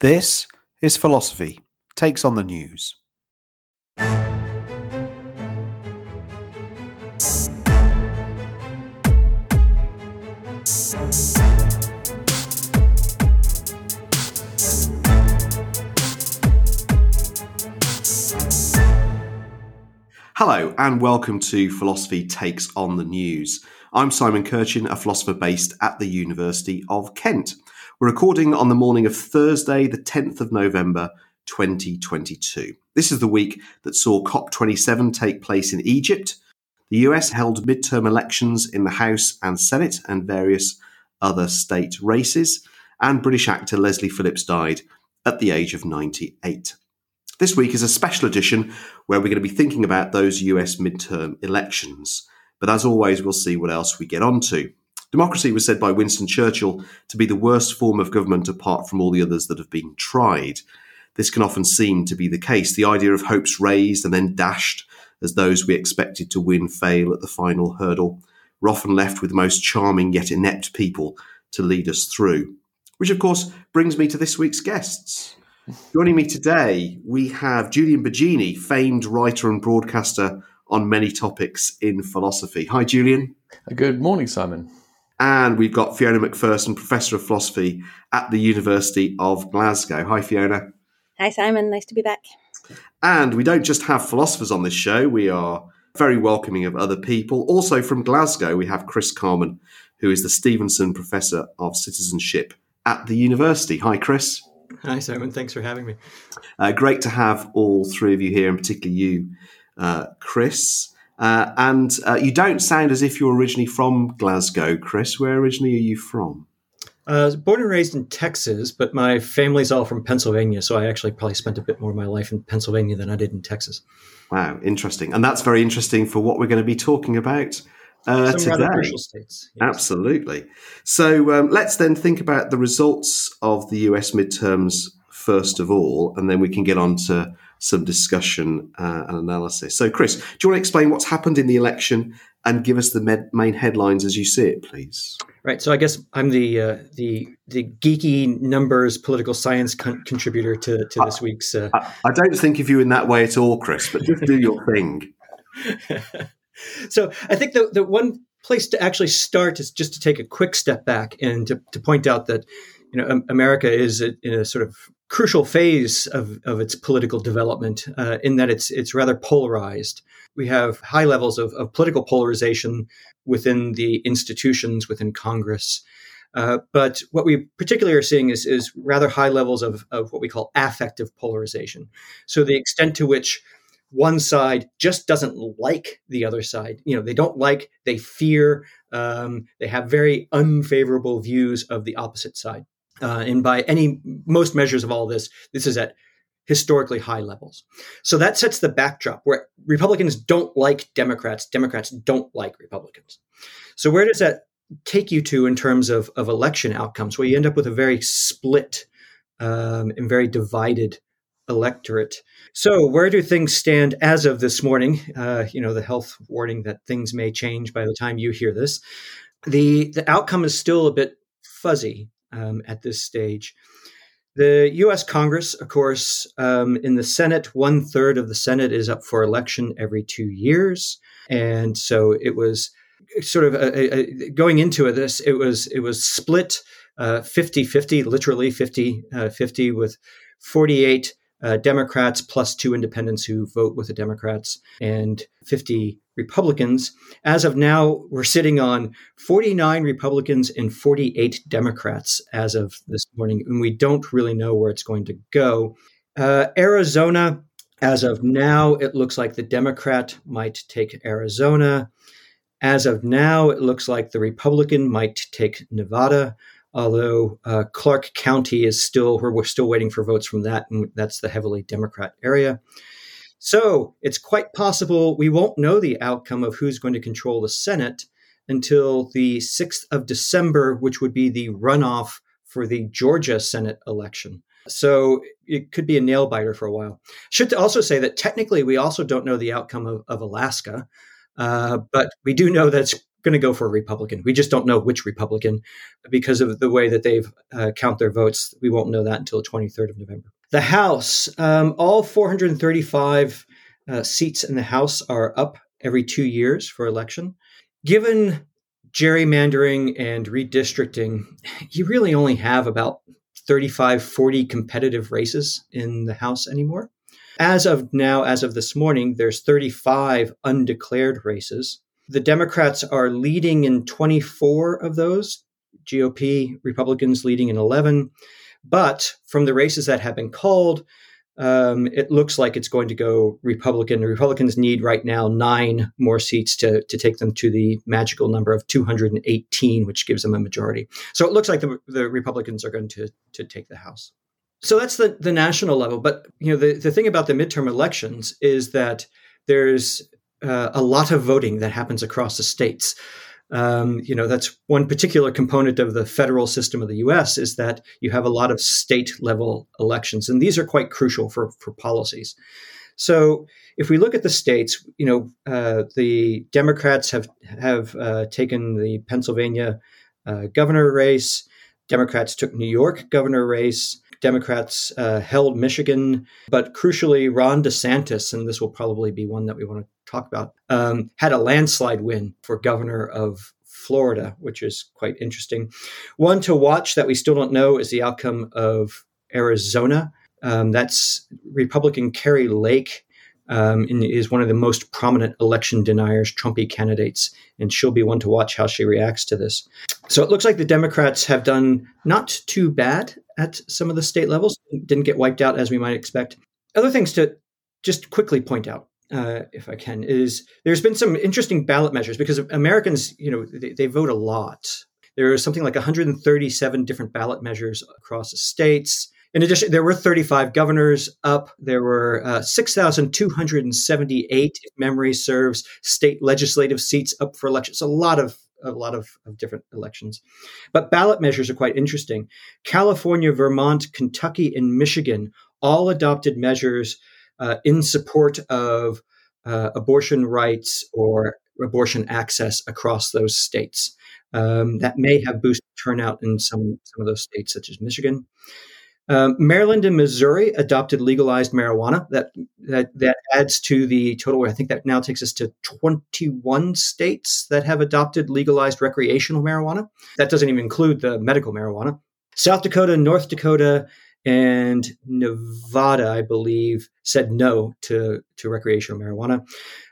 This is Philosophy Takes on the News. Hello, and welcome to Philosophy Takes on the News. I'm Simon Kirchin, a philosopher based at the University of Kent. We're recording on the morning of Thursday, the 10th of November, 2022. This is the week that saw COP27 take place in Egypt. The US held midterm elections in the House and Senate and various other state races. And British actor Leslie Phillips died at the age of 98. This week is a special edition where we're going to be thinking about those US midterm elections. But as always, we'll see what else we get onto. Democracy was said by Winston Churchill to be the worst form of government apart from all the others that have been tried. This can often seem to be the case. The idea of hopes raised and then dashed as those we expected to win fail at the final hurdle. We're often left with the most charming yet inept people to lead us through. Which, of course, brings me to this week's guests. Joining me today, we have Julian Baggini, famed writer and broadcaster on many topics in philosophy. Hi, Julian. Good morning, Simon. And we've got Fiona Macpherson, Professor of Philosophy at the University of Glasgow. Hi, Fiona. Hi, Simon. Nice to be back. And we don't just have philosophers on this show, we are very welcoming of other people. Also from Glasgow, we have Chris Carman, who is the Stevenson Professor of Citizenship at the university. Hi, Chris. Hi, Simon. Thanks for having me. Uh, great to have all three of you here, and particularly you, uh, Chris. Uh, and uh, you don't sound as if you're originally from Glasgow, Chris. Where originally are you from? Uh, I was born and raised in Texas, but my family's all from Pennsylvania, so I actually probably spent a bit more of my life in Pennsylvania than I did in Texas. Wow, interesting. And that's very interesting for what we're going to be talking about uh, today. States, yes. Absolutely. So um, let's then think about the results of the US midterms first of all, and then we can get on to some discussion uh, and analysis. So, Chris, do you want to explain what's happened in the election and give us the med- main headlines as you see it, please? Right. So, I guess I'm the uh, the the geeky numbers political science con- contributor to, to this week's. Uh... I, I don't think of you in that way at all, Chris. But just do your thing. so, I think the the one place to actually start is just to take a quick step back and to, to point out that you know America is in a sort of crucial phase of, of its political development uh, in that it's it's rather polarized. We have high levels of, of political polarization within the institutions within Congress. Uh, but what we particularly are seeing is, is rather high levels of, of what we call affective polarization. So the extent to which one side just doesn't like the other side. You know, they don't like, they fear, um, they have very unfavorable views of the opposite side. Uh, and by any most measures of all this, this is at historically high levels. So that sets the backdrop where Republicans don't like Democrats, Democrats don't like Republicans. So where does that take you to in terms of, of election outcomes? Well, you end up with a very split um, and very divided electorate. So where do things stand as of this morning? Uh, you know, the health warning that things may change by the time you hear this. The the outcome is still a bit fuzzy um, at this stage. The US Congress, of course, um, in the Senate, one third of the Senate is up for election every two years. And so it was sort of a, a, going into this, it was, it was split uh, 50 50, literally 50 uh, 50, with 48 uh, Democrats plus two independents who vote with the Democrats and 50 Republicans. As of now, we're sitting on 49 Republicans and 48 Democrats as of this morning, and we don't really know where it's going to go. Uh, Arizona, as of now, it looks like the Democrat might take Arizona. As of now, it looks like the Republican might take Nevada although uh, Clark County is still, we're, we're still waiting for votes from that, and that's the heavily Democrat area. So it's quite possible we won't know the outcome of who's going to control the Senate until the 6th of December, which would be the runoff for the Georgia Senate election. So it could be a nail biter for a while. Should also say that technically we also don't know the outcome of, of Alaska, uh, but we do know that it's going to go for a Republican. We just don't know which Republican because of the way that they've uh, count their votes. We won't know that until the 23rd of November. The House, um, all 435 uh, seats in the House are up every two years for election. Given gerrymandering and redistricting, you really only have about 35, 40 competitive races in the House anymore. As of now, as of this morning, there's 35 undeclared races. The Democrats are leading in 24 of those, GOP, Republicans leading in 11. But from the races that have been called, um, it looks like it's going to go Republican. Republicans need right now nine more seats to, to take them to the magical number of 218, which gives them a majority. So it looks like the, the Republicans are going to, to take the House. So that's the, the national level. But you know the, the thing about the midterm elections is that there's uh, a lot of voting that happens across the states. Um, you know, that's one particular component of the federal system of the U.S. is that you have a lot of state level elections, and these are quite crucial for for policies. So, if we look at the states, you know, uh, the Democrats have have uh, taken the Pennsylvania uh, governor race. Democrats took New York governor race. Democrats uh, held Michigan, but crucially, Ron DeSantis, and this will probably be one that we want to talk about, um, had a landslide win for governor of Florida, which is quite interesting. One to watch that we still don't know is the outcome of Arizona. Um, that's Republican Kari Lake. Um, is one of the most prominent election deniers, Trumpy candidates, and she'll be one to watch how she reacts to this. So it looks like the Democrats have done not too bad at some of the state levels, didn't get wiped out as we might expect. Other things to just quickly point out, uh, if I can, is there's been some interesting ballot measures because Americans, you know, they, they vote a lot. There are something like 137 different ballot measures across the states. In addition, there were 35 governors up. There were uh, 6,278, if memory serves, state legislative seats up for elections. A lot of a lot of, of different elections. But ballot measures are quite interesting. California, Vermont, Kentucky, and Michigan all adopted measures uh, in support of uh, abortion rights or abortion access across those states. Um, that may have boosted turnout in some, some of those states, such as Michigan. Um, Maryland and Missouri adopted legalized marijuana. That, that that adds to the total. I think that now takes us to 21 states that have adopted legalized recreational marijuana. That doesn't even include the medical marijuana. South Dakota, North Dakota, and Nevada, I believe, said no to to recreational marijuana.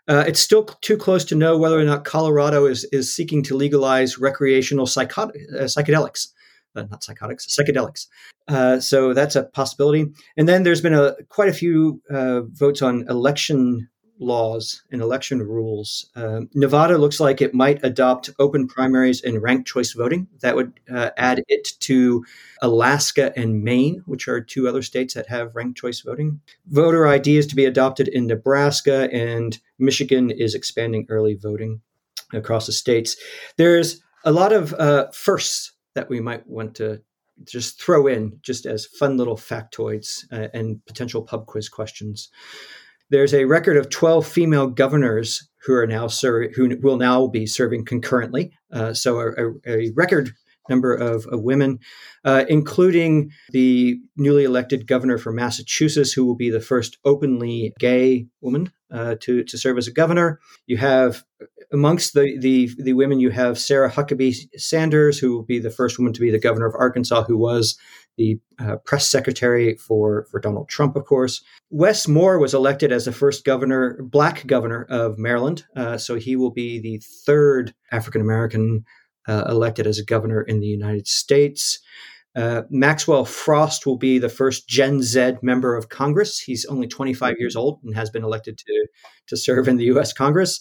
Uh, it's still too close to know whether or not Colorado is is seeking to legalize recreational psychot- uh, psychedelics uh, not psychotics, psychedelics. Uh, so that's a possibility. And then there's been a quite a few uh, votes on election laws and election rules. Uh, Nevada looks like it might adopt open primaries and ranked choice voting. That would uh, add it to Alaska and Maine, which are two other states that have ranked choice voting. Voter ID is to be adopted in Nebraska, and Michigan is expanding early voting across the states. There's a lot of uh, firsts that we might want to just throw in just as fun little factoids uh, and potential pub quiz questions. There's a record of 12 female governors who are now ser- who will now be serving concurrently. Uh, so a, a, record number of, of women, uh, including the newly elected governor for Massachusetts, who will be the first openly gay woman uh, to, to serve as a governor. You have amongst the, the, the women, you have Sarah Huckabee Sanders, who will be the first woman to be the governor of Arkansas, who was the uh, press secretary for, for Donald Trump, of course. Wes Moore was elected as the first governor, black governor of Maryland. Uh, so he will be the third African American elected as a governor in the United States. Uh, Maxwell Frost will be the first Gen Z member of Congress. He's only 25 years old and has been elected to, to serve in the U.S. Congress.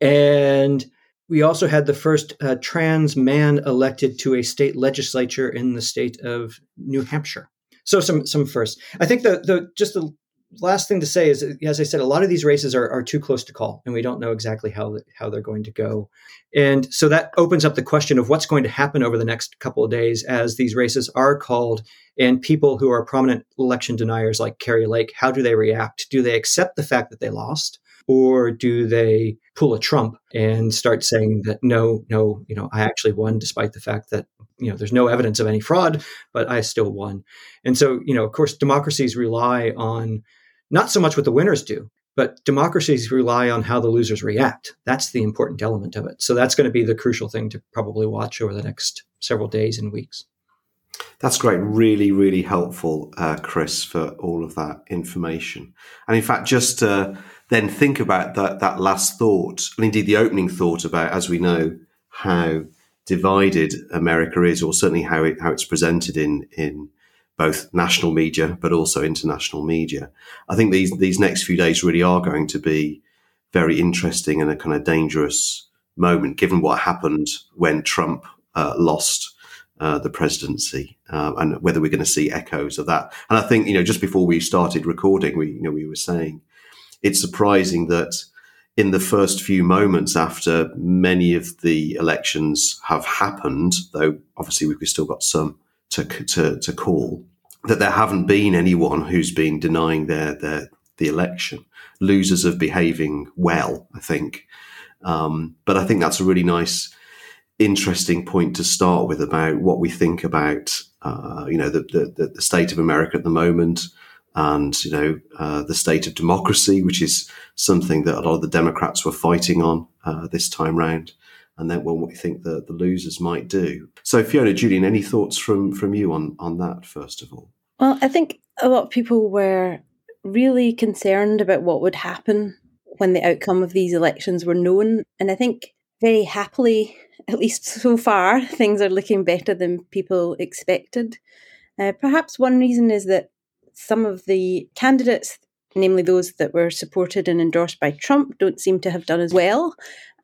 And we also had the first uh, trans man elected to a state legislature in the state of New Hampshire. So some some first. I think the the just the last thing to say is, as I said, a lot of these races are, are too close to call, and we don't know exactly how how they're going to go. And so that opens up the question of what's going to happen over the next couple of days as these races are called, and people who are prominent election deniers like Kari Lake, how do they react? Do they accept the fact that they lost? or do they pull a Trump and start saying that no, no, you know, I actually won despite the fact that you know there's no evidence of any fraud, but I still won. And so, you know, of course, democracies rely on not so much what the winners do, but democracies rely on how the losers react. That's the important element of it. So that's going to be the crucial thing to probably watch over the next several days and weeks. That's great. Really, really helpful, uh, Chris, for all of that information. And in fact, just to then think about that, that last thought, and indeed the opening thought about, as we know, how divided America is, or certainly how it, how it's presented in, in both national media, but also international media. I think these, these next few days really are going to be very interesting and a kind of dangerous moment, given what happened when Trump uh, lost uh, the presidency, uh, and whether we're going to see echoes of that. And I think you know, just before we started recording, we you know we were saying it's surprising that in the first few moments after many of the elections have happened, though obviously we've still got some to to, to call, that there haven't been anyone who's been denying their their the election. Losers of behaving well, I think. Um, but I think that's a really nice interesting point to start with about what we think about, uh, you know, the, the, the, state of America at the moment and, you know, uh, the state of democracy, which is something that a lot of the Democrats were fighting on uh, this time round. And then what we think the, the losers might do. So, Fiona, Julian, any thoughts from, from you on, on that, first of all? Well, I think a lot of people were really concerned about what would happen when the outcome of these elections were known. And I think very happily at least so far, things are looking better than people expected. Uh, perhaps one reason is that some of the candidates, namely those that were supported and endorsed by Trump, don't seem to have done as well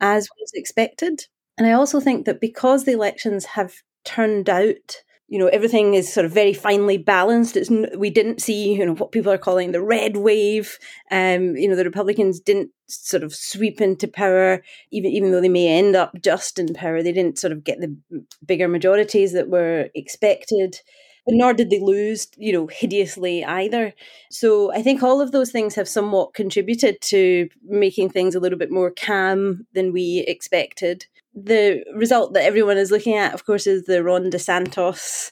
as was expected. And I also think that because the elections have turned out you know everything is sort of very finely balanced. It's we didn't see you know what people are calling the red wave. Um you know the republicans didn't sort of sweep into power even even though they may end up just in power they didn't sort of get the bigger majorities that were expected but nor did they lose, you know, hideously either. So I think all of those things have somewhat contributed to making things a little bit more calm than we expected the result that everyone is looking at, of course, is the Ron DeSantis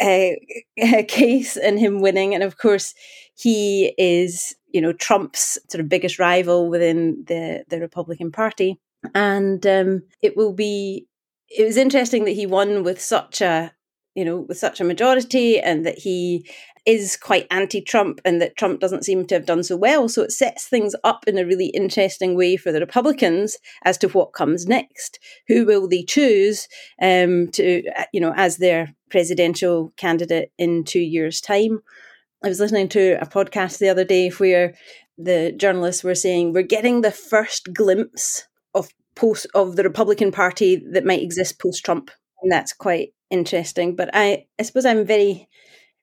uh, case and him winning. And of course, he is, you know, Trump's sort of biggest rival within the, the Republican Party. And um, it will be, it was interesting that he won with such a, you know, with such a majority and that he is quite anti Trump and that Trump doesn't seem to have done so well. So it sets things up in a really interesting way for the Republicans as to what comes next. Who will they choose um, to, uh, you know, as their presidential candidate in two years' time? I was listening to a podcast the other day where the journalists were saying we're getting the first glimpse of post of the Republican Party that might exist post Trump, and that's quite interesting. But I, I suppose I'm very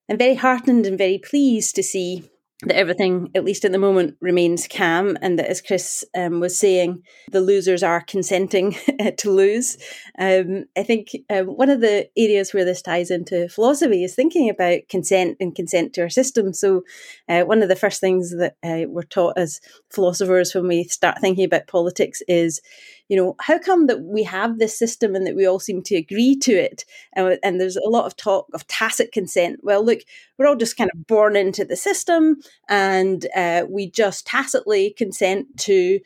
I'm very heartened and very pleased to see that everything, at least at the moment, remains calm, and that, as Chris um, was saying, the losers are consenting to lose. Um, I think um, one of the areas where this ties into philosophy is thinking about consent and consent to our system. So, uh, one of the first things that uh, we're taught as philosophers when we start thinking about politics is you know, how come that we have this system and that we all seem to agree to it? And, and there's a lot of talk of tacit consent. Well, look, we're all just kind of born into the system and uh, we just tacitly consent to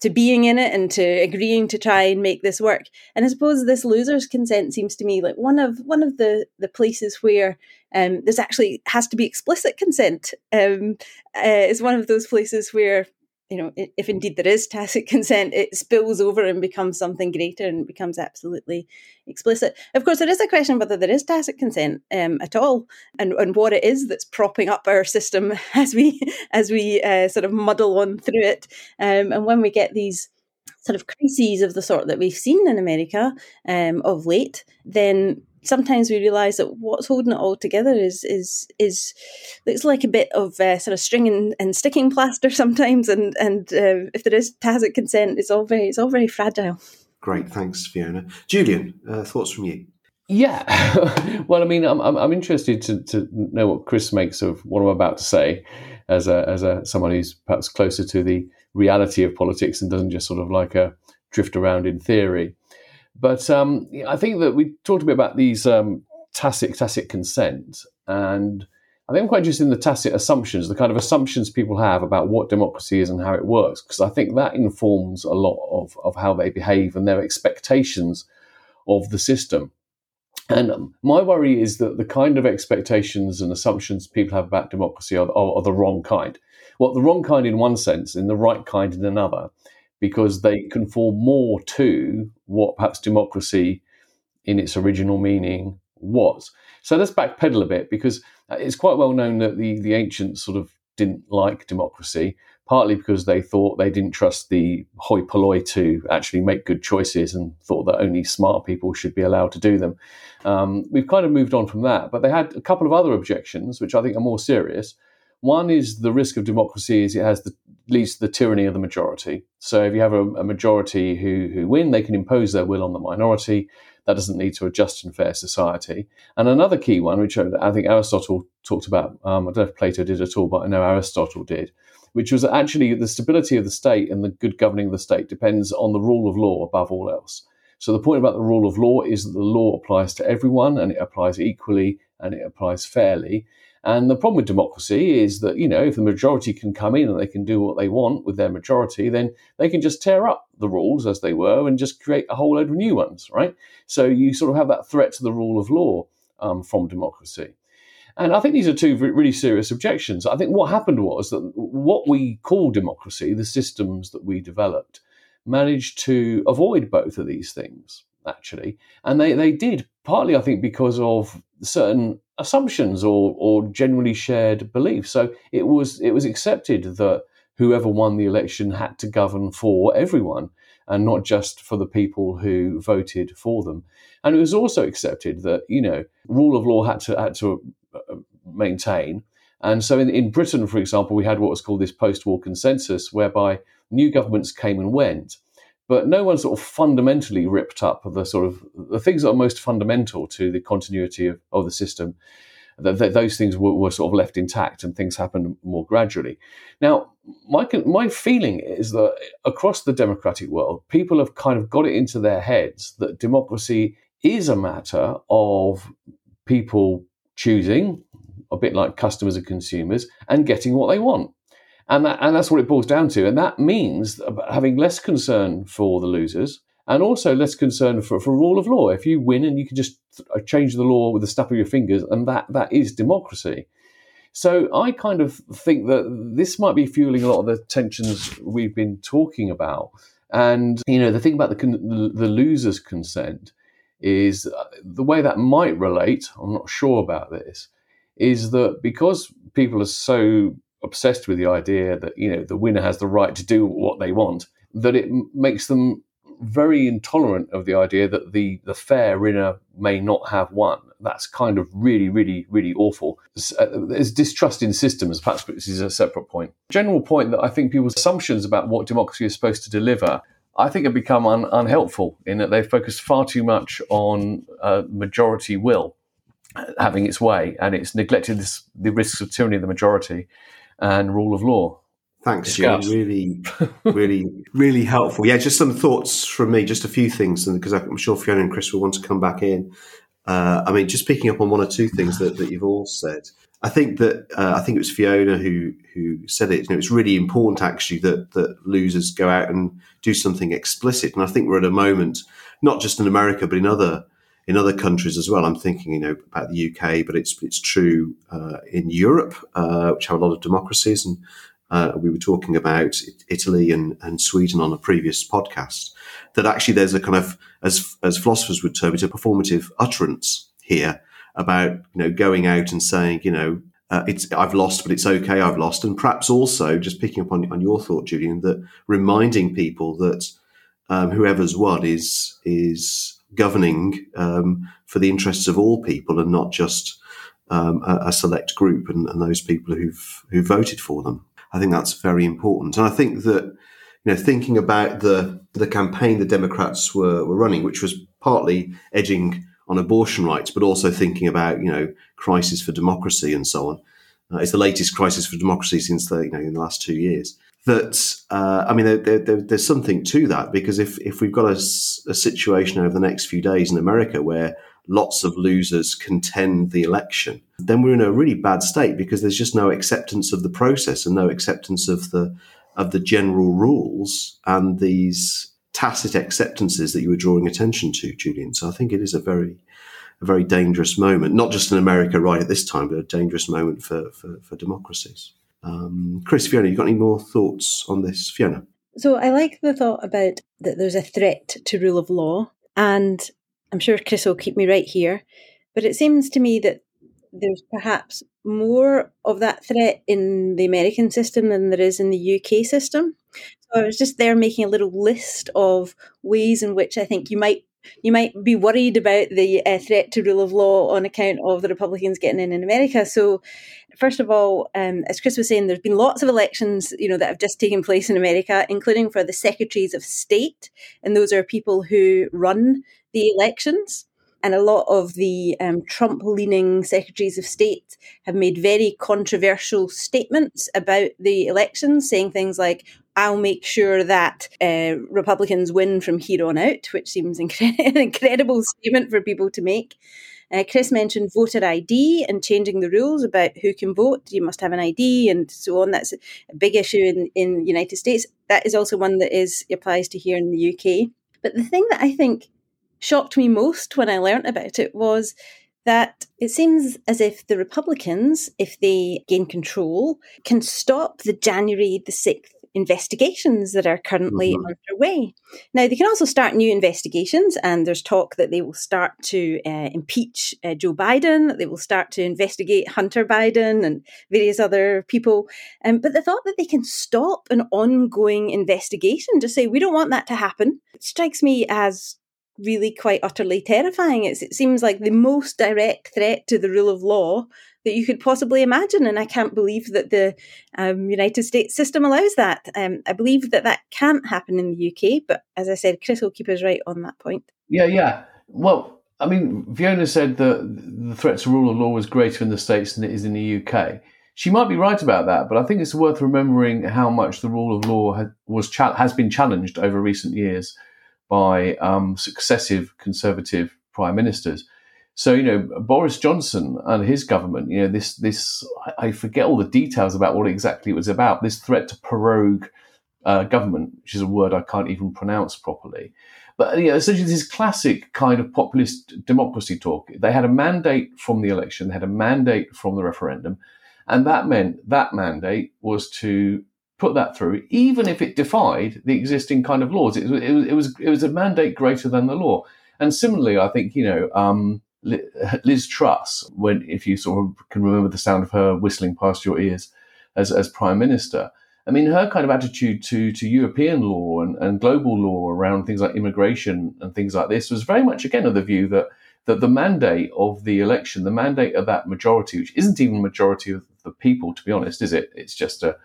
to being in it and to agreeing to try and make this work. And I suppose this loser's consent seems to me like one of one of the the places where um, there's actually has to be explicit consent. Um, uh, is one of those places where you know, if indeed there is tacit consent, it spills over and becomes something greater and becomes absolutely explicit. Of course, there is a question whether there is tacit consent um, at all, and, and what it is that's propping up our system as we as we uh, sort of muddle on through it. Um, and when we get these sort of crises of the sort that we've seen in America um, of late, then sometimes we realize that what's holding it all together is is is looks like a bit of uh, sort of string and, and, sticking plaster sometimes and and uh, if there is tacit consent it's all very it's all very fragile. Great thanks fiona. Julian uh, thoughts from you? Yeah, well, I mean, I'm, I'm, I'm interested to, to know what Chris makes of what I'm about to say, as a as a someone who's perhaps closer to the reality of politics and doesn't just sort of like a drift around in theory. But um, I think that we talked a bit about these um, tacit tacit consent, and I think I'm quite interested in the tacit assumptions, the kind of assumptions people have about what democracy is and how it works, because I think that informs a lot of, of how they behave and their expectations of the system. And my worry is that the kind of expectations and assumptions people have about democracy are, are, are, the wrong kind. Well, the wrong kind in one sense, in the right kind in another, because they conform more to what perhaps democracy in its original meaning was. So let's backpedal a bit because it's quite well known that the, the ancients sort of didn't like democracy, partly because they thought they didn't trust the hoi polloi to actually make good choices and thought that only smart people should be allowed to do them. Um, we've kind of moved on from that, but they had a couple of other objections, which I think are more serious. One is the risk of democracy is it has the leads to the tyranny of the majority. So if you have a, a majority who who win, they can impose their will on the minority. That doesn't lead to a just and fair society. And another key one, which I think Aristotle talked about, um, I don't know if Plato did at all, but I know Aristotle did, which was actually the stability of the state and the good governing of the state depends on the rule of law above all else. So the point about the rule of law is that the law applies to everyone and it applies equally and it applies fairly. And the problem with democracy is that, you know, if the majority can come in and they can do what they want with their majority, then they can just tear up the rules as they were and just create a whole load of new ones, right? So you sort of have that threat to the rule of law um, from democracy. And I think these are two really serious objections. I think what happened was that what we call democracy, the systems that we developed, managed to avoid both of these things, actually. And they, they did, partly, I think, because of certain assumptions or or generally shared beliefs. So it was it was accepted that whoever won the election had to govern for everyone and not just for the people who voted for them. And it was also accepted that you know rule of law had to had to uh, maintain. And so in, in Britain, for example, we had what was called this post-war consensus, whereby new governments came and went, but no one sort of fundamentally ripped up the sort of the things that are most fundamental to the continuity of, of the system. That, those things were, were, sort of left intact and things happened more gradually. Now, my my feeling is that across the democratic world, people have kind of got it into their heads that democracy is a matter of people choosing, a bit like customers and consumers, and getting what they want and that, and that's what it boils down to. And that means having less concern for the losers and also less concern for, for rule of law. If you win and you can just uh, change the law with the snap of your fingers, and that that is democracy. So I kind of think that this might be fueling a lot of the tensions we've been talking about. And you know, the thing about the the losers' consent is uh, the way that might relate. I'm not sure about this. Is that because people are so obsessed with the idea that you know the winner has the right to do what they want that it makes them very intolerant of the idea that the the fair winner may not have won. That's kind of really, really, really awful. Uh, there's distrust in systems. Perhaps this is a separate point. General point that I think people's assumptions about what democracy is supposed to deliver, I think, have become un- unhelpful in that they've focused far too much on uh, majority will having its way, and it's neglected this, the risks of tyranny of the majority and rule of law. Thanks, Jim. Really, really, really helpful. Yeah, just some thoughts from me, just a few things, and because I'm sure Fiona and Chris will want to come back in. Uh, I mean, just picking up on one or two things that, that you've all said. I think that uh, I think it was Fiona who who said it. You know, it's really important actually that that losers go out and do something explicit. And I think we're at a moment, not just in America, but in other in other countries as well. I'm thinking, you know, about the UK, but it's it's true uh, in Europe, uh, which have a lot of democracies, and uh, we were talking about Italy and, and Sweden on a previous podcast. That actually there's a kind of, as as philosophers would term it, a performative utterance here about you know going out and saying, you know, uh, it's I've lost, but it's okay, I've lost, and perhaps also just picking up on, on your thought, Julian, that reminding people that um, whoever's won is is governing um, for the interests of all people and not just um, a, a, select group and, and, those people who've who voted for them. I think that's very important, and I think that you know thinking about the the campaign the Democrats were, were running, which was partly edging on abortion rights, but also thinking about you know crisis for democracy and so on. Uh, it's the latest crisis for democracy since the you know in the last two years. That uh, I mean, there, there, there's something to that because if if we've got a, a situation over the next few days in America where lots of losers contend the election, then we're in a really bad state because there's just no acceptance of the process and no acceptance of the of the general rules and these tacit acceptances that you were drawing attention to, Julian. So I think it is a very a very dangerous moment, not just in America right at this time, but a dangerous moment for, for, for democracies. Um, Chris, Fiona, you got any more thoughts on this, Fiona? So I like the thought about that there's a threat to rule of law, and I'm sure Chris will keep me right here, but it seems to me that there's perhaps more of that threat in the American system than there is in the UK system. So I was just there making a little list of ways in which I think you might you might be worried about the uh, threat to rule of law on account of the Republicans getting in in America. So, first of all, um, as Chris was saying, there's been lots of elections, you know, that have just taken place in America, including for the secretaries of state, and those are people who run the elections. And a lot of the um, Trump leaning secretaries of state have made very controversial statements about the elections, saying things like, I'll make sure that uh, Republicans win from here on out, which seems incre- an incredible statement for people to make. Uh, Chris mentioned voter ID and changing the rules about who can vote. You must have an ID and so on. That's a big issue in in United States. That is also one that is applies to here in the UK. But the thing that I think shocked me most when I learnt about it was that it seems as if the Republicans, if they gain control, can stop the January the 6th investigations that are currently mm-hmm. underway. Now, they can also start new investigations, and there's talk that they will start to uh, impeach uh, Joe Biden, that they will start to investigate Hunter Biden and various other people. Um, but the thought that they can stop an ongoing investigation, just say, we don't want that to happen, strikes me as really quite utterly terrifying. It's, it seems like the most direct threat to the rule of law that you could possibly imagine. And I can't believe that the um, United States system allows that. Um, I believe that that can't happen in the UK, but as I said, Chris will keep us right on that point. Yeah, yeah. Well, I mean, Fiona said that the threat to rule of law was greater in the States than it is in the UK. She might be right about that, but I think it's worth remembering how much the rule of law was has been challenged over recent years by um, successive Conservative prime ministers. So you know Boris Johnson and his government, you know this this I forget all the details about what exactly it was about. This threat to prorogue uh, government, which is a word I can't even pronounce properly. But you know, essentially, this classic kind of populist democracy talk. They had a mandate from the election, they had a mandate from the referendum, and that meant that mandate was to put that through, even if it defied the existing kind of laws. It, it, it was it was a mandate greater than the law. And similarly, I think you know. Um, Liz Truss, when if you sort of can remember the sound of her whistling past your ears as, as prime minister, I mean, her kind of attitude to, to European law and, and global law around things like immigration and things like this was very much, again, of the view that, that the mandate of the election, the mandate of that majority, which isn't even a majority of the people, to be honest, is it? It's just a,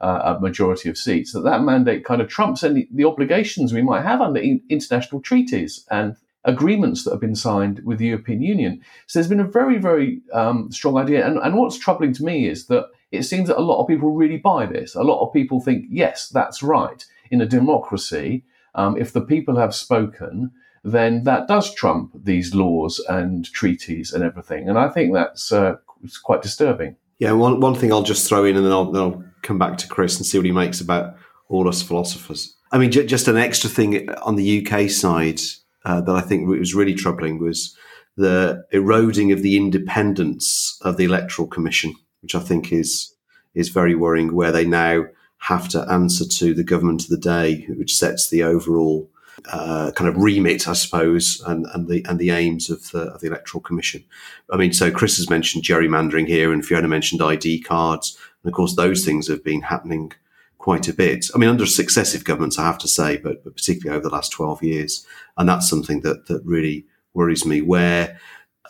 a majority of seats. That that mandate kind of trumps any the obligations we might have under international treaties and agreements that have been signed with the European Union. So there's been a very, very um, strong idea. And, and what's troubling to me is that it seems that a lot of people really buy this. A lot of people think, yes, that's right. In a democracy, um, if the people have spoken, then that does trump these laws and treaties and everything. And I think that's uh, quite disturbing. Yeah, one, one thing I'll just throw in and then I'll, then I'll come back to Chris and see what he makes about all us philosophers. I mean, j- just an extra thing on the UK side uh, that I think was really troubling was the eroding of the independence of the Electoral Commission, which I think is is very worrying. Where they now have to answer to the government of the day, which sets the overall uh, kind of remit, I suppose, and, and the and the aims of the, of the Electoral Commission. I mean, so Chris has mentioned gerrymandering here, and Fiona mentioned ID cards, and of course those things have been happening quite a bit. I mean, under successive governments, I have to say, but, but particularly over the last 12 years. And that's something that, that really worries me. Where,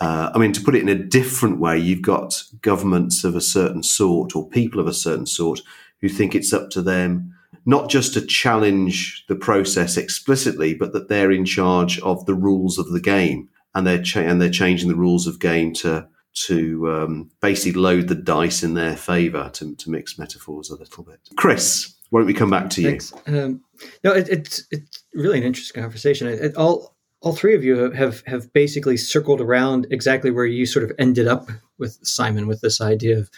uh, I mean, to put it in a different way, you've got governments of a certain sort or people of a certain sort who think it's up to them not just to challenge the process explicitly, but that they're in charge of the rules of the game. and they're cha- and they're changing the rules of game to to um, basically load the dice in their favour to, to mix metaphors a little bit. Chris, why don't we come back to you? Um, no, it, it's it's really an interesting conversation. It, it, all all three of you have have basically circled around exactly where you sort of ended up with Simon with this idea of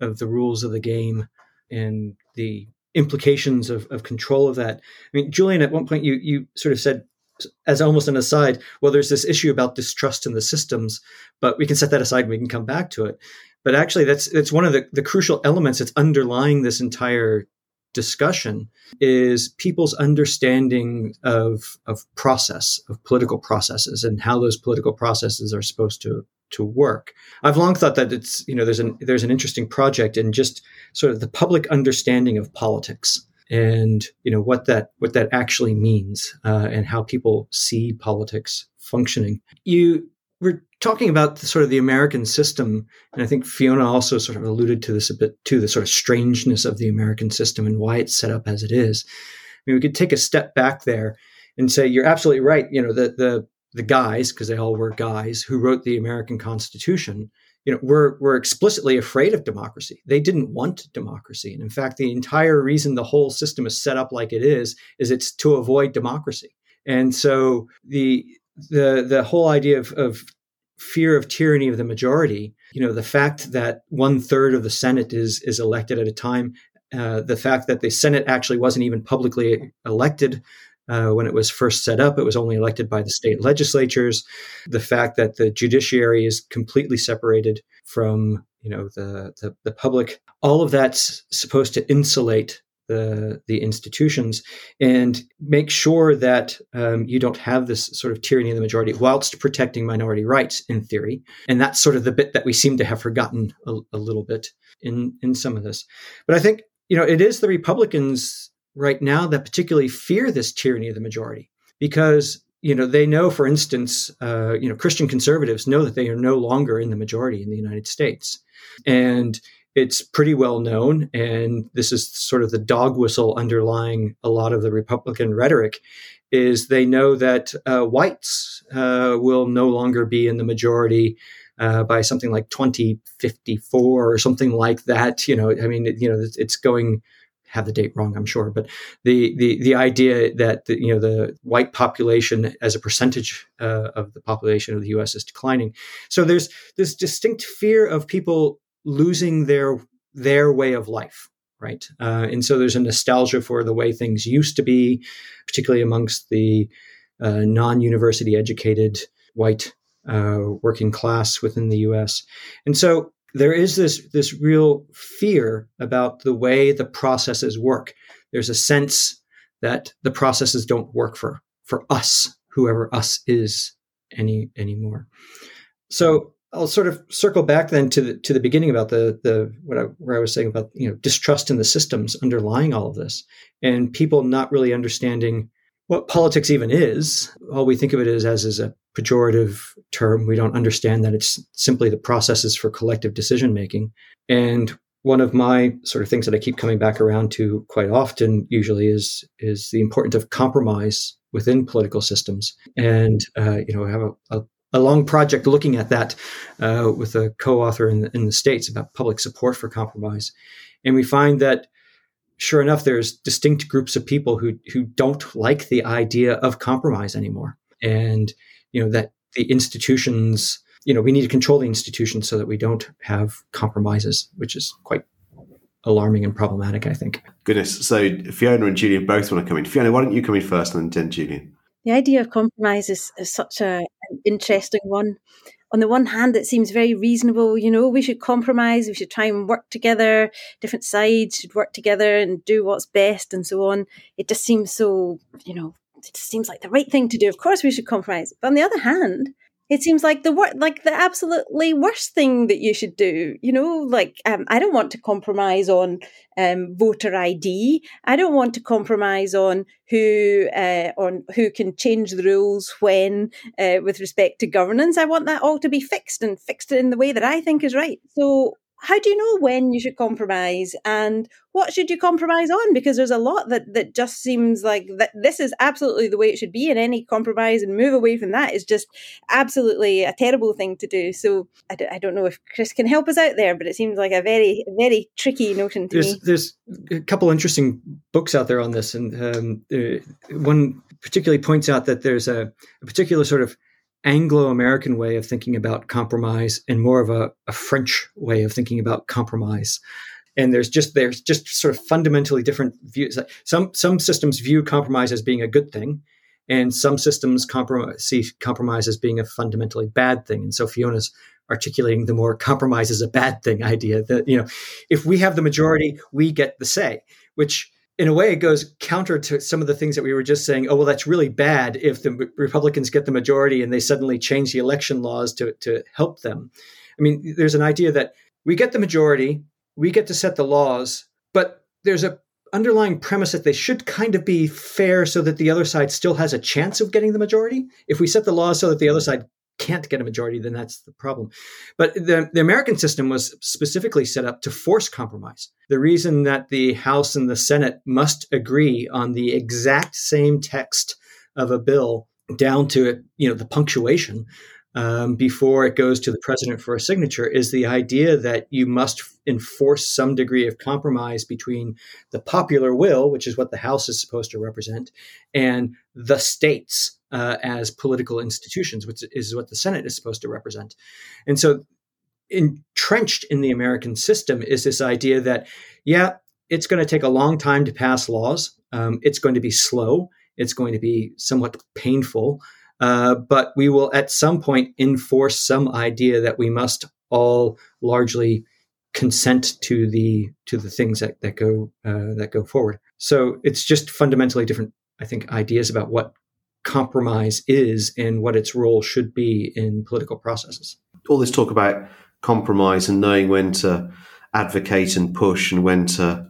of the rules of the game and the implications of, of control of that. I mean, Julian, at one point you you sort of said as almost an aside, well, there's this issue about distrust in the systems, but we can set that aside and we can come back to it. But actually, that's that's one of the, the crucial elements that's underlying this entire discussion is people's understanding of of process of political processes and how those political processes are supposed to to work. I've long thought that it's you know there's an there's an interesting project in just sort of the public understanding of politics and you know what that what that actually means uh, and how people see politics functioning. You were talking about the, sort of the American system, and I think Fiona also sort of alluded to this a bit too, the sort of strangeness of the American system and why it's set up as it is. I mean, we could take a step back there and say you're absolutely right. You know, the the the guys, because they all were guys who wrote the American Constitution, you know, were were explicitly afraid of democracy. They didn't want democracy, and in fact, the entire reason the whole system is set up like it is is it's to avoid democracy. And so the the the whole idea of, of fear of tyranny of the majority, you know, the fact that one third of the Senate is is elected at a time, uh, the fact that the Senate actually wasn't even publicly elected uh, when it was first set up, it was only elected by the state legislatures. The fact that the judiciary is completely separated from you know the, the, the public, all of that's supposed to insulate the the institutions and make sure that um, you don't have this sort of tyranny of the majority whilst protecting minority rights in theory and that's sort of the bit that we seem to have forgotten a, a little bit in in some of this but i think you know it is the republicans right now that particularly fear this tyranny of the majority because you know they know for instance uh, you know christian conservatives know that they are no longer in the majority in the united states and it's pretty well known, and this is sort of the dog whistle underlying a lot of the Republican rhetoric, is they know that uh, whites uh, will no longer be in the majority uh, by something like 2054 or something like that. You know, I mean, you know, it's going have the date wrong, I'm sure, but the the the idea that the, you know the white population as a percentage uh, of the population of the U.S. is declining. So there's this distinct fear of people losing their their way of life right uh, and so there's a nostalgia for the way things used to be particularly amongst the uh, non-university educated white uh, working class within the us and so there is this this real fear about the way the processes work. There's a sense that the processes don't work for for us whoever us is any anymore. So I'll sort of circle back then to the to the beginning about the the what I, where I was saying about you know distrust in the systems underlying all of this, and people not really understanding what politics even is. All we think of it as as is a pejorative term. We don't understand that it's simply the processes for collective decision making. And one of my sort of things that I keep coming back around to quite often, usually, is is the importance of compromise within political systems. And uh, you know, I have a, a a long project looking at that uh, with a co-author in the, in the states about public support for compromise, and we find that sure enough, there's distinct groups of people who who don't like the idea of compromise anymore, and you know that the institutions, you know, we need to control the institutions so that we don't have compromises, which is quite alarming and problematic, I think. Goodness. So Fiona and Julian both want to come in. Fiona, why don't you come in first and then Julian? The idea of compromise is, is such a, an interesting one. On the one hand, it seems very reasonable. You know, we should compromise. We should try and work together. Different sides should work together and do what's best, and so on. It just seems so, you know, it just seems like the right thing to do. Of course, we should compromise. But on the other hand, it seems like the wor- like the absolutely worst thing that you should do you know like um, i don't want to compromise on um, voter id i don't want to compromise on who uh, on who can change the rules when uh, with respect to governance. I want that all to be fixed and fixed in the way that i think is right. So how do you know when you should compromise and what should you compromise on? Because there's a lot that, that just seems like that this is absolutely the way it should be, and any compromise and move away from that is just absolutely a terrible thing to do. So I d- I don't know if Chris can help us out there, but it seems like a very, very tricky notion to there's, me. There's a couple interesting books out there on this, and um, uh, one particularly points out that there's a, a particular sort of Anglo American way of thinking about compromise and more of a, a, French way of thinking about compromise. And there's just there's just sort of fundamentally different views. Some some systems view compromise as being a good thing, and some systems compromise, see compromise as being a fundamentally bad thing. And so Fiona's articulating the more compromise is a bad thing idea that you know if we have the majority, we get the say, which in a way, it goes counter to some of the things that we were just saying. Oh, well, that's really bad if the Republicans get the majority and they suddenly change the election laws to, to help them. I mean, there's an idea that we get the majority, we get to set the laws, but there's a underlying premise that they should kind of be fair so that the other side still has a chance of getting the majority. If we set the laws so that the other side can't get a majority, then that's the problem. But the, the American system was specifically set up to force compromise. The reason that the House and the Senate must agree on the exact same text of a bill down to it, you know the punctuation um, before it goes to the president for a signature is the idea that you must enforce some degree of compromise between the popular will, which is what the House is supposed to represent, and the states uh, as political institutions, which is what the Senate is supposed to represent. And so, entrenched in the American system is this idea that, yeah, it's going to take a long time to pass laws. Um, it's going to be slow. It's going to be somewhat painful. Uh, but we will at some point enforce some idea that we must all largely consent to the to the things that, that go uh, that go forward. So it's just fundamentally different, I think, ideas about what compromise is and what its role should be in political processes. All this talk about compromise and knowing when to advocate and push and when to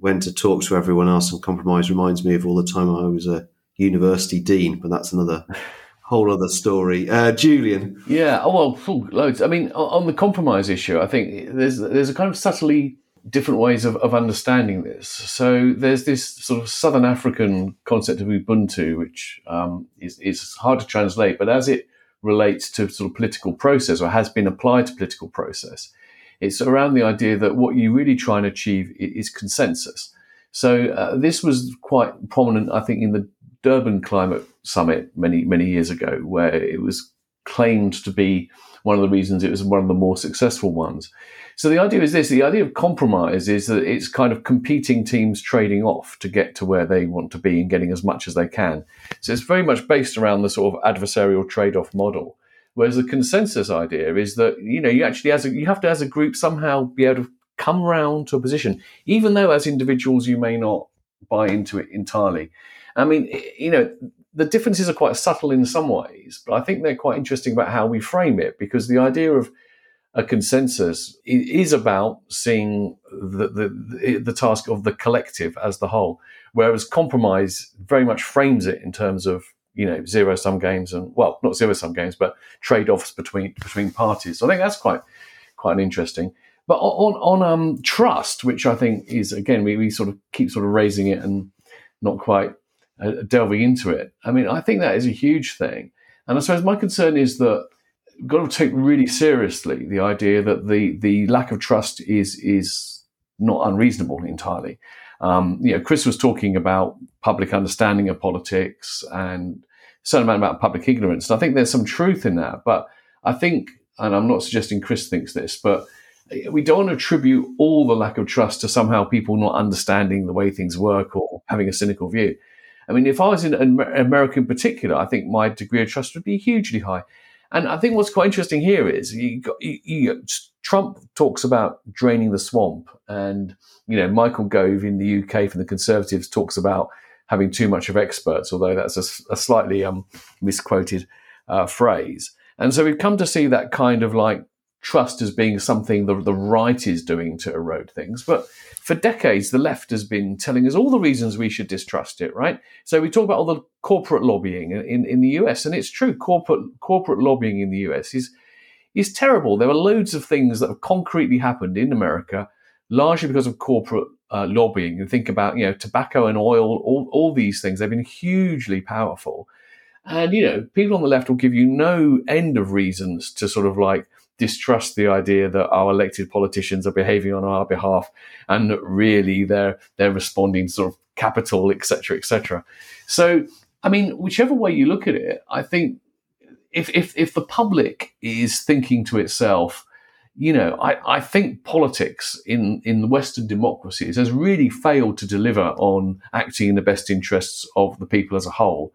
when to talk to everyone else and compromise reminds me of all the time I was a university dean, but that's another whole other story. Uh, Julian, yeah, oh well, loads. I mean, on the compromise issue, I think there's there's a kind of subtly different ways of, of understanding this. So there's this sort of Southern African concept of Ubuntu, which um, is, is hard to translate, but as it relates to sort of political process or has been applied to political process, it's around the idea that what you really try and achieve is consensus. So uh, this was quite prominent, I think, in the Durban Climate Summit many many years ago, where it was claimed to be one of the reasons it was one of the more successful ones. So the idea is this: the idea of compromise is that it's kind of competing teams trading off to get to where they want to be and getting as much as they can. So it's very much based around the sort of adversarial trade-off model. Whereas the consensus idea is that you know you actually as a, you have to as a group somehow be able to come round to a position, even though as individuals you may not buy into it entirely. I mean, you know, the differences are quite subtle in some ways, but I think they're quite interesting about how we frame it because the idea of a consensus is about seeing the, the, the task of the collective as the whole, whereas compromise very much frames it in terms of you know zero sum games and well not zero sum games but trade offs between between parties. So I think that's quite quite interesting. But on on um, trust, which I think is again we, we sort of keep sort of raising it and not quite uh, delving into it. I mean, I think that is a huge thing. And I suppose my concern is that we've got to take really seriously the idea that the the lack of trust is is not unreasonable entirely. Um, you know, Chris was talking about public understanding of politics and a certain amount about public ignorance. And I think there's some truth in that. But I think, and I'm not suggesting Chris thinks this, but we don't attribute all the lack of trust to somehow people not understanding the way things work or having a cynical view. I mean, if I was in America in particular, I think my degree of trust would be hugely high. And I think what's quite interesting here is you got, you, you, Trump talks about draining the swamp, and you know Michael Gove in the UK from the Conservatives talks about having too much of experts, although that's a, a slightly um, misquoted uh, phrase. And so we've come to see that kind of like trust as being something the, the right is doing to erode things. But for decades, the left has been telling us all the reasons we should distrust it, right? So we talk about all the corporate lobbying in, in, the US, and it's true, corporate corporate lobbying in the US is is terrible. There are loads of things that have concretely happened in America, largely because of corporate uh, lobbying. And think about you know tobacco and oil, all all these things. They've been hugely powerful, and you know people on the left will give you no end of reasons to sort of like distrust the idea that our elected politicians are behaving on our behalf and that really they're they're responding to sort of capital etc etc so i mean whichever way you look at it i think if if if the public is thinking to itself you know i i think politics in in western democracies has really failed to deliver on acting in the best interests of the people as a whole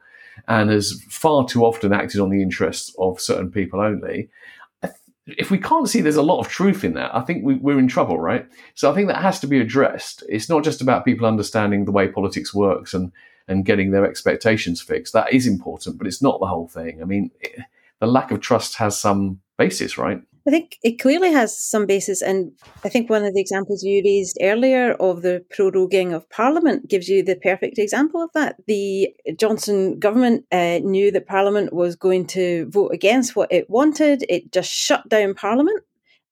and has far too often acted on the interests of certain people only if we can't see there's a lot of truth in that, I think we, are in trouble, right? So I think that has to be addressed. It's not just about people understanding the way politics works and and getting their expectations fixed. That is important, but it's not the whole thing. I mean, it, the lack of trust has some basis, right? I think it clearly has some basis. And I think one of the examples you raised earlier of the proroguing of Parliament gives you the perfect example of that. The Johnson government uh, knew that Parliament was going to vote against what it wanted. It just shut down Parliament.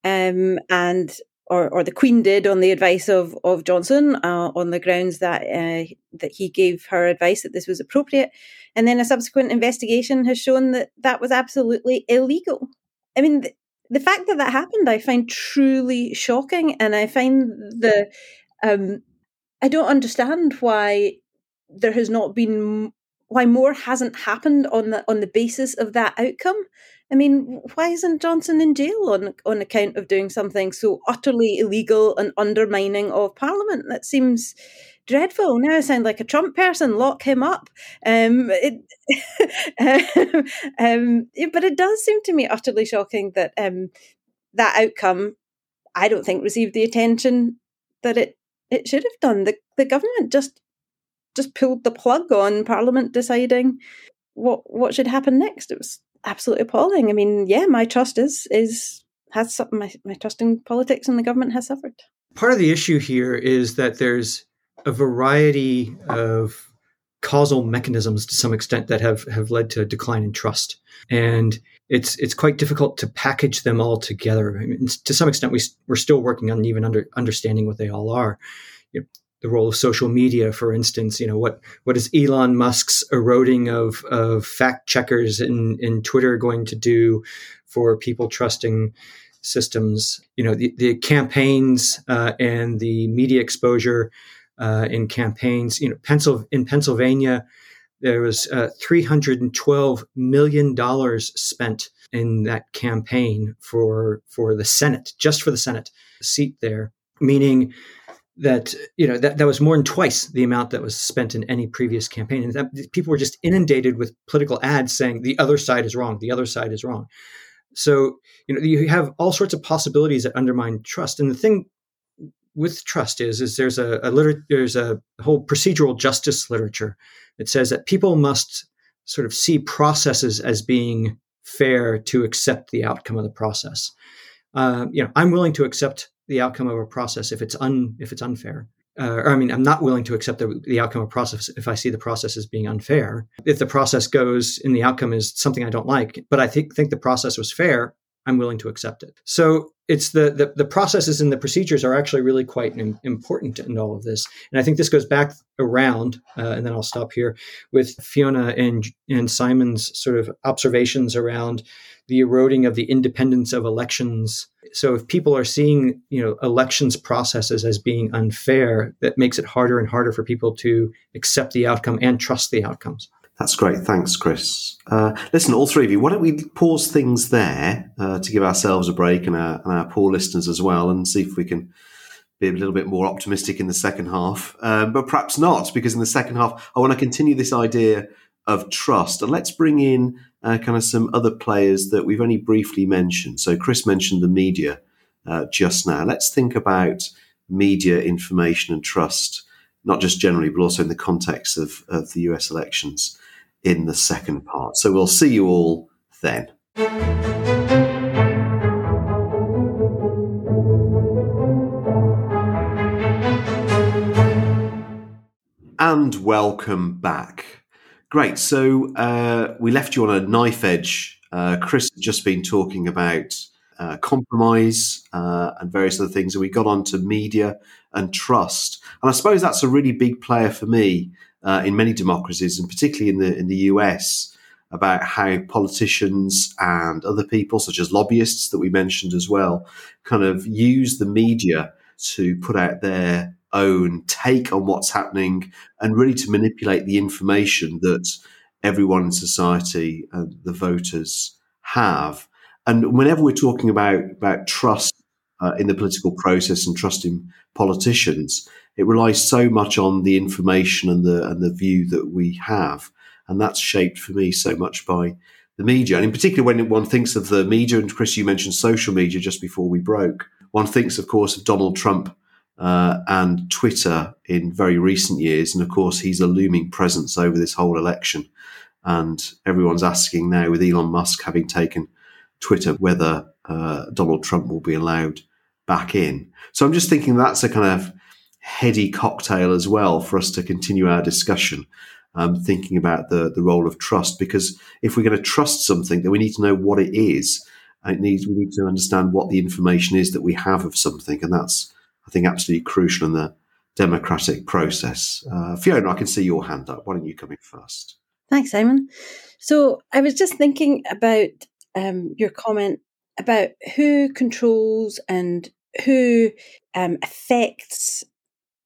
Um, and or, or the Queen did on the advice of, of Johnson uh, on the grounds that uh, that he gave her advice that this was appropriate. And then a subsequent investigation has shown that that was absolutely illegal. I mean, the fact that that happened, I find truly shocking, and I find the um, I don't understand why there has not been why more hasn't happened on the on the basis of that outcome. I mean, why isn't Johnson in jail on on account of doing something so utterly illegal and undermining of Parliament? That seems dreadful. Now I sound like a Trump person. Lock him up. Um, it, um, but it does seem to me utterly shocking that um, that outcome, I don't think, received the attention that it it should have done. The the government just just pulled the plug on Parliament deciding what what should happen next. It was absolutely appalling. I mean, yeah, my trust is is has my my trust in politics and the government has suffered. Part of the issue here is that there's a variety of causal mechanisms to some extent that have, have led to a decline in trust. And it's it's quite difficult to package them all together. I mean, to some extent, we, we're still working on even under, understanding what they all are. You know, the role of social media, for instance, you know, what, what is Elon Musk's eroding of, of fact checkers in, in Twitter going to do for people trusting systems? You know, the, the campaigns uh, and the media exposure uh, in campaigns. You know, in Pennsylvania, there was uh, 312 million dollars spent in that campaign for for the Senate, just for the Senate seat there, meaning that you know that, that was more than twice the amount that was spent in any previous campaign and that, people were just inundated with political ads saying the other side is wrong the other side is wrong so you know you have all sorts of possibilities that undermine trust and the thing with trust is is there's a, a liter- there's a whole procedural justice literature that says that people must sort of see processes as being fair to accept the outcome of the process. Uh, you know, I'm willing to accept the outcome of a process if it's un if it's unfair. Uh, or I mean, I'm not willing to accept the, the outcome of a process if I see the process as being unfair. If the process goes and the outcome is something I don't like, but I think think the process was fair, I'm willing to accept it. So it's the, the, the processes and the procedures are actually really quite Im- important in all of this. And I think this goes back around, uh, and then I'll stop here with Fiona and and Simon's sort of observations around the eroding of the independence of elections. So if people are seeing you know elections processes as being unfair, that makes it harder and harder for people to accept the outcome and trust the outcomes. That's great. Thanks, Chris. Uh, listen, all three of you, why don't we pause things there uh, to give ourselves a break and our, and our, poor listeners as well and see if we can be a little bit more optimistic in the second half. Uh, but perhaps not, because in the second half, I want to continue this idea of trust. And let's bring in uh, kind of some other players that we've only briefly mentioned. So, Chris mentioned the media uh, just now. Let's think about media information and trust, not just generally, but also in the context of, of the US elections in the second part. So we'll see you all then. And welcome back. Great. So uh, we left you on a knife edge. Uh, Chris has just been talking about uh, compromise uh, and various other things. And we got on to media and trust. And I suppose that's a really big player for me uh, in many democracies, and particularly in the in the US, about how politicians and other people, such as lobbyists that we mentioned as well, kind of use the media to put out their own take on what's happening and really to manipulate the information that everyone in society and the voters have. And whenever we're talking about about trust uh, in the political process and trust in politicians, it relies so much on the information and the and the view that we have, and that's shaped for me so much by the media, and in particular when one thinks of the media. And Chris, you mentioned social media just before we broke. One thinks, of course, of Donald Trump uh, and Twitter in very recent years, and of course, he's a looming presence over this whole election. And everyone's asking now, with Elon Musk having taken Twitter, whether uh, Donald Trump will be allowed back in. So I'm just thinking that's a kind of heady cocktail as well for us to continue our discussion. Um, thinking about the the role of trust, because if we're going to trust something, then we need to know what it is. And it needs we need to understand what the information is that we have of something, and that's I think absolutely crucial in the democratic process. Uh, Fiona, I can see your hand up. Why don't you come in first? Thanks, Simon. So I was just thinking about um, your comment about who controls and who um, affects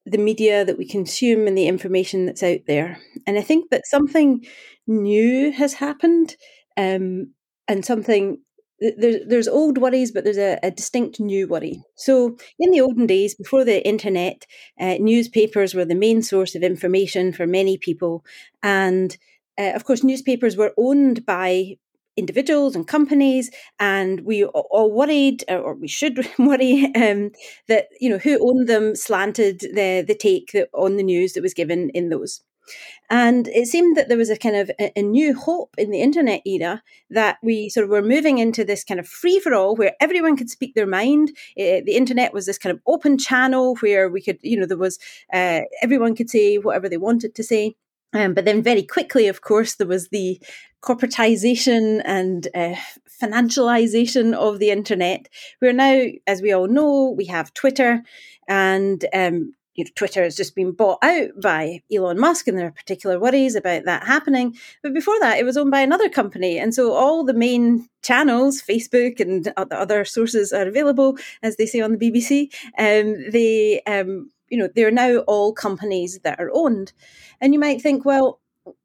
the media that we consume and the information that's out there. And I think that something new has happened um, and something there's there's old worries, but there's a, a, distinct new worry. So in the olden days, before the internet, uh, newspapers were the main source of information for many people, and uh, of course, newspapers were owned by individuals and companies, and we all worried, or we should worry, um, that you know who owned them slanted the the take that, on the news that was given in those. And it seemed that there was a kind of a, a, new hope in the internet era that we sort of were moving into this kind of free for all where everyone could speak their mind. It, the internet was this kind of open channel where we could, you know, there was uh, everyone could say whatever they wanted to say. Um, but then very quickly, of course, there was the corporatization and uh, financialization of the internet. We're now, as we all know, we have Twitter, and um, you know, Twitter has just been bought out by Elon Musk, and there are particular worries about that happening. But before that, it was owned by another company, and so all the main channels, Facebook and other sources, are available, as they say on the BBC. Um, they um, you know, they're now all companies that are owned. And you might think, well,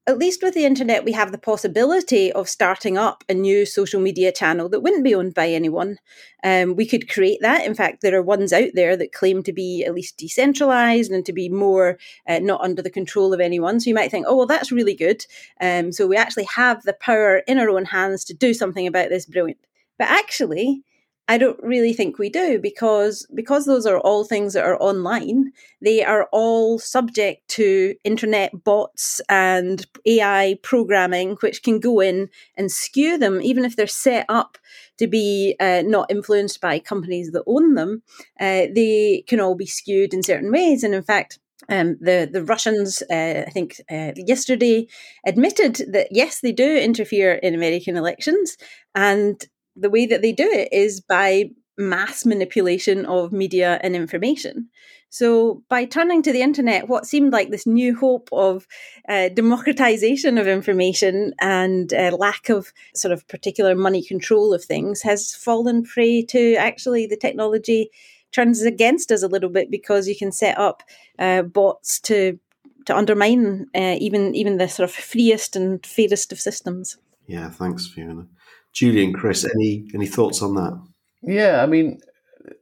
at least with the internet, we have the possibility of starting up a new social media channel that wouldn't be owned by anyone. Um, we could create that. In fact, there are ones out there that claim to be at least decentralized and to be more uh, not under the control of anyone. So you might think, oh, well, that's really good. Um, so we actually have the power in our own hands to do something about this. Brilliant. But actually, I don't really think we do because because those are all things that are online. They are all subject to internet bots and AI programming, which can go in and skew them, even if they're set up to be uh, not influenced by companies that own them. Uh, they can all be skewed in certain ways, and in fact. Um, the the Russians, uh, I think, uh, yesterday admitted that yes, they do interfere in American elections, and the way that they do it is by mass manipulation of media and information. So, by turning to the internet, what seemed like this new hope of uh, democratization of information and uh, lack of sort of particular money control of things has fallen prey to actually the technology turns against us a little bit because you can set up uh, bots to to undermine uh, even even the sort of freest and fairest of systems. Yeah, thanks, Fiona. Julian, Chris, any any thoughts on that? Yeah, I mean,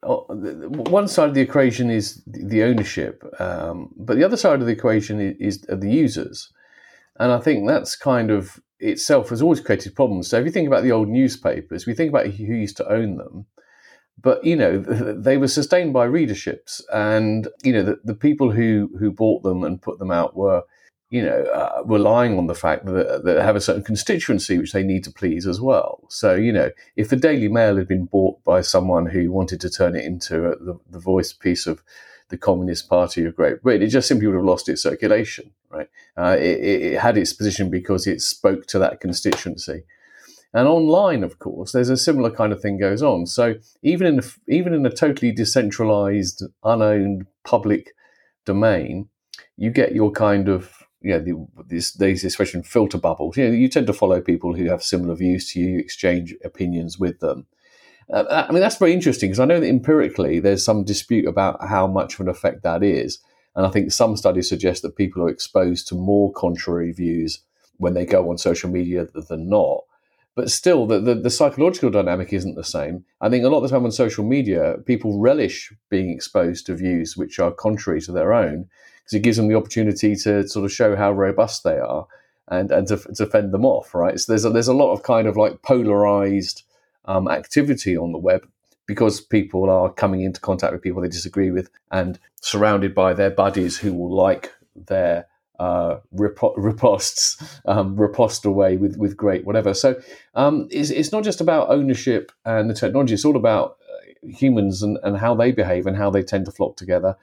uh, one side of the equation is the ownership, um, but the other side of the equation is, is the users, and I think that's kind of itself has always created problems. So if you think about the old newspapers, we think about who used to own them, but you know they were sustained by readerships, and you know the, the people who who bought them and put them out were you know, uh, relying on the fact that, they have a certain constituency which they need to please as well. So, you know, if the Daily Mail had been bought by someone who wanted to turn it into a, the, the voice piece of the Communist Party of Great Britain, it just simply would have lost its circulation, right? Uh, it, it, had its position because it spoke to that constituency. And online, of course, there's a similar kind of thing goes on. So even in a, even in a totally decentralized, unowned public domain, you get your kind of you know, the, this, there's this expression filter bubbles. You know, you tend to follow people who have similar views to you, you exchange opinions with them. Uh, I mean, that's very interesting because I know that empirically there's some dispute about how much of an effect that is. And I think some studies suggest that people are exposed to more contrary views when they go on social media than not. But still, the, the, the, psychological dynamic isn't the same. I think a lot of the time on social media, people relish being exposed to views which are contrary to their own because it gives them the opportunity to sort of show how robust they are and, and to, to fend them off, right? So there's a, there's a lot of kind of like polarized um, activity on the web because people are coming into contact with people they disagree with and surrounded by their buddies who will like their uh, riposts, um, riposte away with, with great whatever. So um, it's, it's not just about ownership and the technology, it's all about uh, humans and, and how they behave and how they tend to flock together.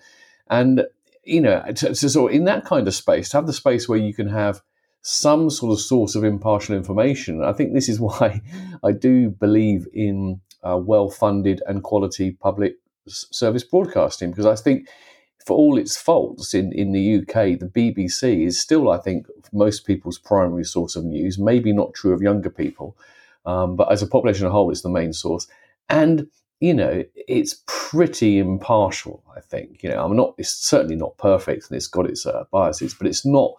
And, you know, to, to sort of in that kind of space, to have the space where you can have some sort of source of impartial information. I think this is why I do believe in uh, well funded and quality public service broadcasting, because I think for all its faults in, in the UK, the BBC is still, I think, most people's primary source of news. Maybe not true of younger people, um, but as a population as a whole, it's the main source. And you know, it's pretty impartial. I think you know, I'm not. It's certainly not perfect, and it's got its uh, biases, but it's not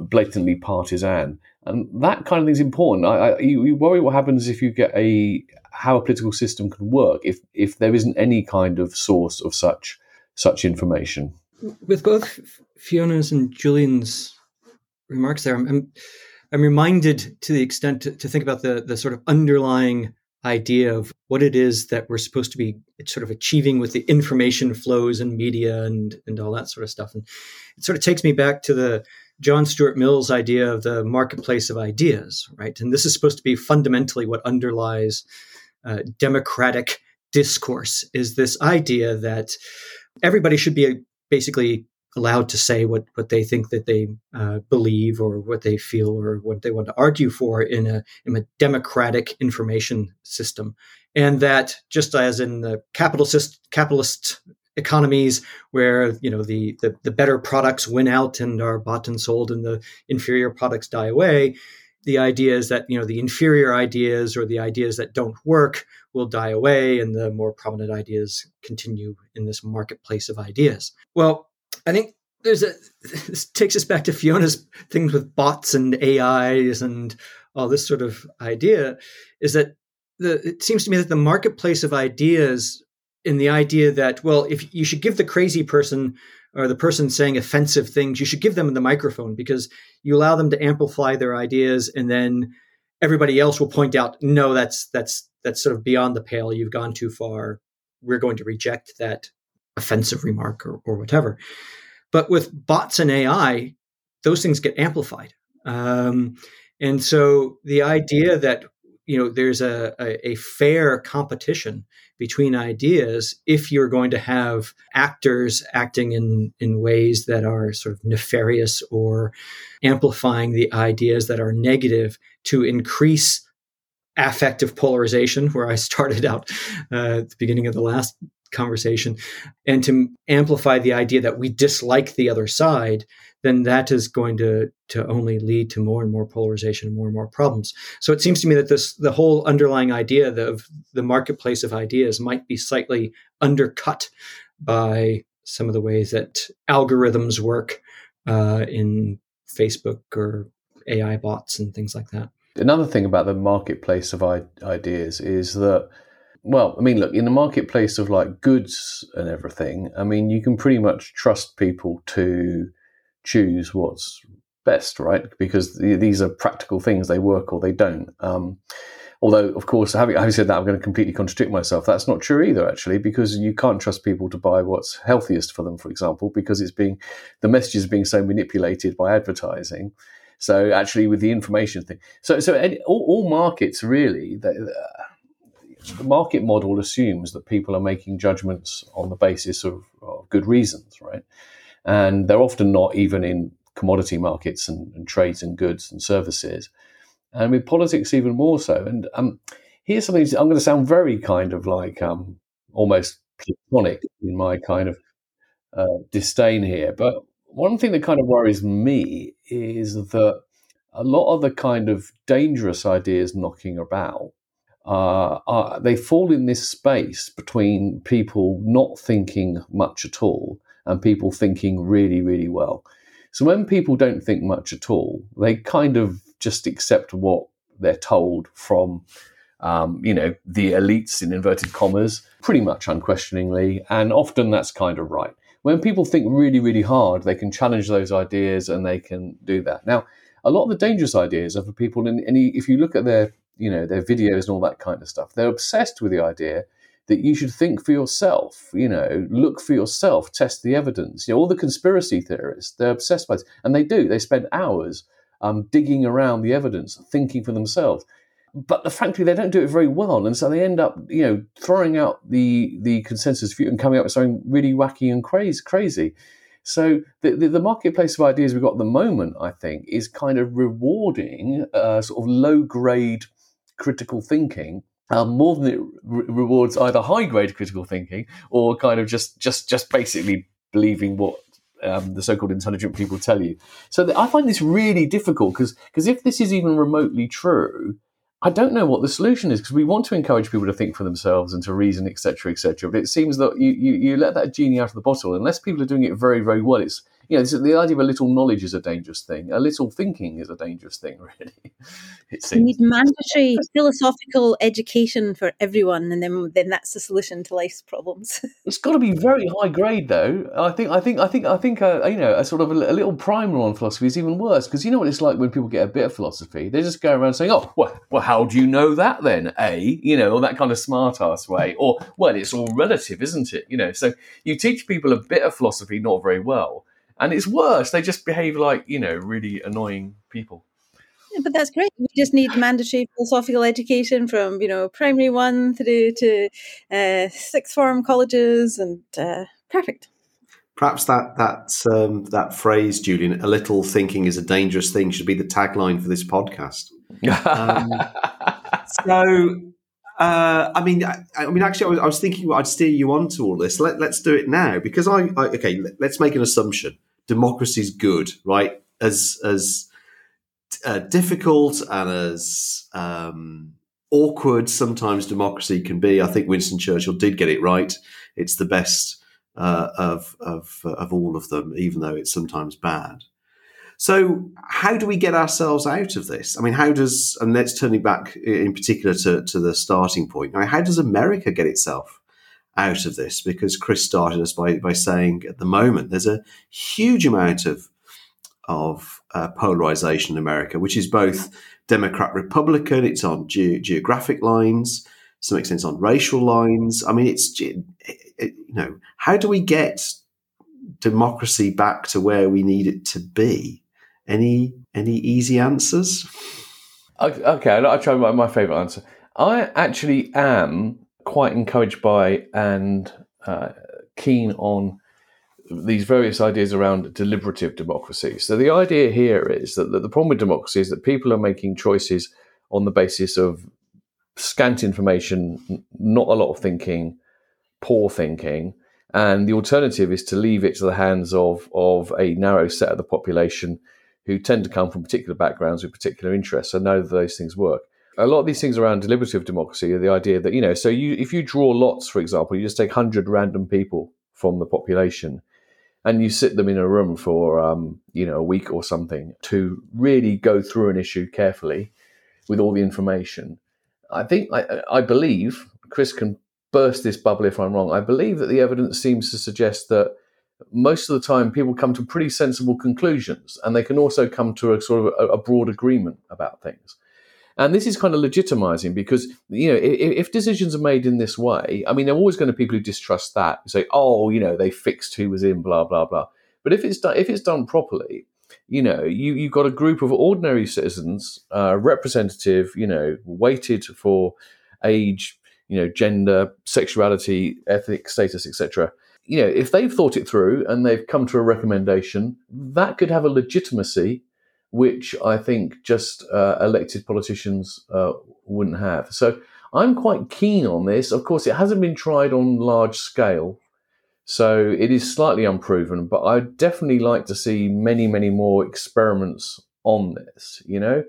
blatantly partisan, and that kind of thing is important. I, I, you, you, worry what happens if you get a how a political system can work if if there isn't any kind of source of such such information. With both Fiona's and Julian's remarks there, I'm I'm reminded to the extent to, to think about the the sort of underlying idea of what it is that we're supposed to be sort of achieving with the information flows and media and and all that sort of stuff and it sort of takes me back to the John Stuart Mill's idea of the marketplace of ideas, right? And this is supposed to be fundamentally what underlies uh, democratic discourse is this idea that everybody should be basically allowed to say what, what they think that they uh, believe or what they feel or what they want to argue for in a, in a democratic information system. And that just as in the capitalist, capitalist economies where you know the, the, the better products win out and are bought and sold and the inferior products die away the idea is that you know the inferior ideas or the ideas that don't work will die away and the more prominent ideas continue in this marketplace of ideas. Well i think there's a this takes us back to fiona's things with bots and ais and all this sort of idea is that the, it seems to me that the marketplace of ideas in the idea that well if you should give the crazy person or the person saying offensive things you should give them the microphone because you allow them to amplify their ideas and then everybody else will point out no that's that's that's sort of beyond the pale. You've gone too far. We're going to reject that offensive remark or, or whatever. But with bots and ai those things get amplified. Um, and so the idea that you know there's a, a, a, fair competition between ideas if you're going to have actors acting in in ways that are sort of nefarious or amplifying the ideas that are negative to increase affective polarization where i started out uh, at the beginning of the last conversation and to amplify the idea that we dislike the other side then that is going to to only lead to more and more polarization and more and more problems. So it seems to me that this the whole underlying idea of the marketplace of ideas might be slightly undercut by some of the ways that algorithms work uh, in Facebook or AI bots and things like that. Another thing about the marketplace of ideas is that well, I mean, look, in the marketplace of like goods and everything, I mean, you can pretty much trust people to choose what's best, right? Because these are practical things; they work or they don't. Um, although, of course, having, having said that, I'm going to completely contradict myself. That's not true either, actually, because you can't trust people to buy what's healthiest for them, for example, because it's being the message is being so manipulated by advertising. So, actually, with the information thing, so so all, all markets really. They, the market model assumes that people are making judgments on the basis of, of good reasons, right? and they're often not even in commodity markets and, and trades and goods and services. and with politics even more so. And um, here's something I'm going to sound very kind of like um, almost platonic in my kind of uh, disdain here, but one thing that kind of worries me is that a lot of the kind of dangerous ideas knocking about uh, are, they fall in this space between people not thinking much at all and people thinking really, really well. So when people don't think much at all, they kind of just accept what they're told from, um, you know, the elites in inverted commas, pretty much unquestioningly, and often that's kind of right. When people think really, really hard, they can challenge those ideas and they can do that. Now, a lot of the dangerous ideas are for people, in any if you look at their, you know, their videos and all that kind of stuff, they're obsessed with the idea that you should think for yourself, you know, look for yourself, test the evidence. You know, all the conspiracy theorists, they're obsessed by this. And they do. They spend hours um, digging around the evidence, thinking for themselves. But the, frankly, they don't do it very well. And so they end up, you know, throwing out the, the consensus view and coming up with something really wacky and crazy. crazy. So the, the, the, marketplace of ideas we've got at the moment, I think, is kind of rewarding uh, sort of low grade critical thinking um, more than it re- rewards either high grade critical thinking or kind of just just just basically believing what um, the so-called intelligent people tell you. So th- I find this really difficult because because if this is even remotely true, I don't know what the solution is because we want to encourage people to think for themselves and to reason, etc., etc. But it seems that you, you, you let that genie out of the bottle unless people are doing it very very well. It's you know, the idea of a little knowledge is a dangerous thing. A little thinking is a dangerous thing, really. It seems. We need mandatory philosophical education for everyone, and then then that's the solution to life's problems. it's got to be very high grade, though. I think, I think, I think, I think, uh, you know, a sort of a, a little primer on philosophy is even worse because you know what it's like when people get a bit of philosophy. They just go around saying, "Oh, well, well how do you know that then?" A, you know, or that kind of smart ass way, or well, it's all relative, isn't it? You know, so you teach people a bit of philosophy not very well and it's worse. They just behave like you know really annoying people. Yeah, but that's great. We just need mandatory philosophical education from you know primary one through to uh, sixth form colleges, and uh, perfect. Perhaps that that um, that phrase, Julian, "a little thinking is a dangerous thing," should be the tagline for this podcast. um, so, uh, I mean, I, I, mean, actually, I was, I was thinking I'd steer you on to all this. Let, us do it now because I, I okay. Let's make an assumption democracy's good, right? As as uh, difficult and as um, awkward sometimes democracy can be. I think Winston Churchill did get it right. It's the best uh, of of of all of them, even though it's sometimes bad. So, how do we get ourselves out of this? I mean, how does and let's turn it back in particular to, to the starting point. How does America get itself out of this because Chris started us by, by saying at the moment there's a huge amount of of uh, polarization in America, which is both Democrat Republican, it's on ge- geographic lines, to some extent on racial lines. I mean, it's it, it, you know how do we get democracy back to where we need it to be? Any any easy answers? Okay, I'll try my, my favorite answer. I actually am quite encouraged by and uh, keen on these various ideas around deliberative democracy. So the idea here is that the, problem with democracy is that people are making choices on the basis of scant information, not a lot of thinking, poor thinking, and the alternative is to leave it to the hands of of a narrow set of the population who tend to come from particular backgrounds with particular interests and know that those things work a lot of these things around deliberative democracy are the idea that you know so you if you draw lots for example you just take 100 random people from the population and you sit them in a room for um, you know a week or something to really go through an issue carefully with all the information i think i, I believe chris can burst this bubble if i'm wrong i believe that the evidence seems to suggest that most of the time people come to pretty sensible conclusions and they can also come to a sort of a, a broad agreement about things and this is kind of legitimizing because, you know, if, if, decisions are made in this way, I mean, there are always going to be people who distrust that say, oh, you know, they fixed who was in, blah, blah, blah. But if it's done, if it's done properly, you know, you, you've got a group of ordinary citizens, uh, representative, you know, weighted for age, you know, gender, sexuality, ethnic status, etc. You know, if they've thought it through and they've come to a recommendation, that could have a legitimacy which I think just uh, elected politicians uh, wouldn't have. So I'm quite keen on this. Of course, it hasn't been tried on large scale, so it is slightly unproven. But I'd definitely like to see many, many more experiments on this. You know,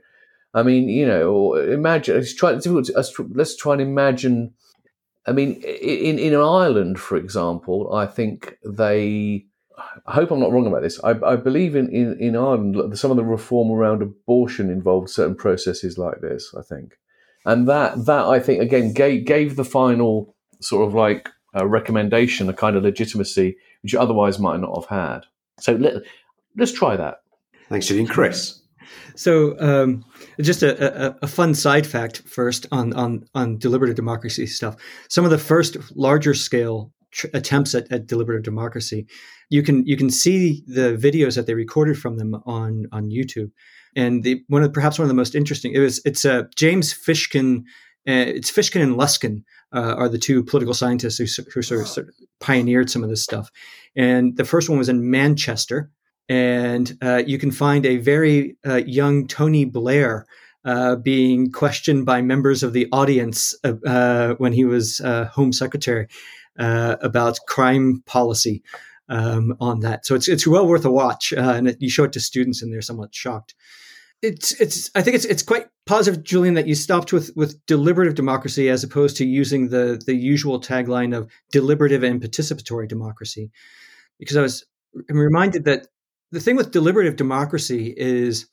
I mean, you know, imagine. Let's try. Let's try and imagine. I mean, in in Ireland, for example, I think they I hope I'm not wrong about this. I, I believe in, in, in Ireland, some of the reform around abortion involved certain processes like this, I think. And that, that I think, again, gave, gave the final sort of like uh, recommendation a kind of legitimacy which you otherwise might not have had. So let, let's try that. Thanks, Julian. Chris. So, um, just a, a, a, fun side fact first on, on, on deliberative democracy stuff. Some of the first larger scale tr- attempts at, at deliberative democracy you can you can see the videos that they recorded from them on on YouTube. And the one of perhaps one of the most interesting it was it's uh, James Fishkin. Uh, it's Fishkin and Luskin uh, are the two political scientists who, who sort, of, sort of pioneered some of this stuff. And the first one was in Manchester, and uh, you can find a very uh, young Tony Blair uh, being questioned by members of the audience uh, when he was uh, Home Secretary about crime policy um, on that. So it's it's well worth a watch, uh, and it, you show it to students, and they're somewhat shocked. It's it's I think it's it's quite positive, Julian, that you stopped with with deliberative democracy as opposed to using the the usual tagline of deliberative and participatory democracy, because I was I'm reminded that the thing with deliberative democracy is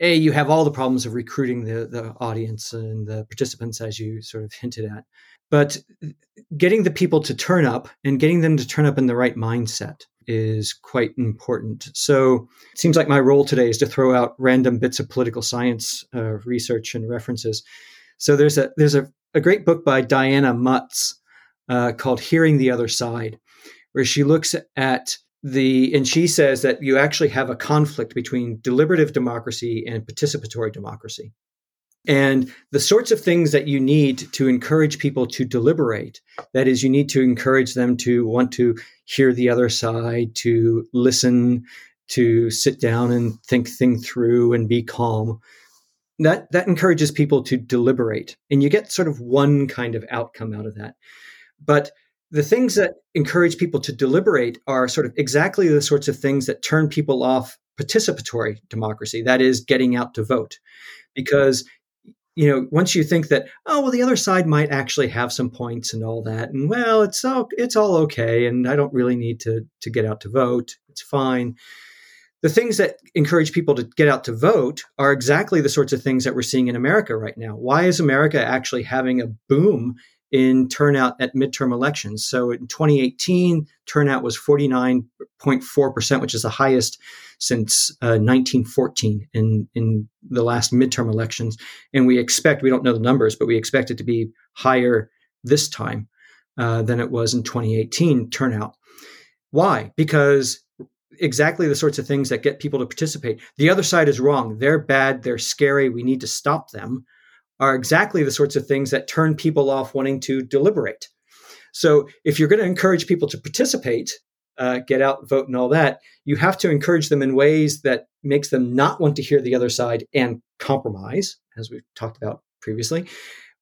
a you have all the problems of recruiting the the audience and the participants as you sort of hinted at but getting the people to turn up and getting them to turn up in the right mindset is quite important. So it seems like my role today is to throw out random bits of political science uh, research and references. So there's a there's a, a great book by Diana Mutz uh, called "Hearing the Other Side," where she looks at the and she says that you actually have a conflict between deliberative democracy and participatory democracy. And the sorts of things that you need to encourage people to deliberate that is, you need to encourage them to want to hear the other side, to listen, to sit down and think things through and be calm. That, that encourages people to deliberate. And you get sort of one kind of outcome out of that. But the things that encourage people to deliberate are sort of exactly the sorts of things that turn people off participatory democracy, that is, getting out to vote. Because you know, once you think that, oh well, the other side might actually have some points and all that, and well, it's all it's all okay, and I don't really need to to get out to vote. It's fine. The things that encourage people to get out to vote are exactly the sorts of things that we're seeing in America right now. Why is America actually having a boom in turnout at midterm elections. So in 2018, turnout was 49.4%, which is the highest since uh, 1914 in, in the last midterm elections. And we expect, we don't know the numbers, but we expect it to be higher this time uh, than it was in 2018 turnout. Why? Because exactly the sorts of things that get people to participate. The other side is wrong. They're bad. They're scary. We need to stop them are exactly the sorts of things that turn people off wanting to deliberate. So if you're going to encourage people to participate, uh, get out, vote, and all that, you have to encourage them in ways that makes them not want to hear the other side and compromise, as we've talked about previously.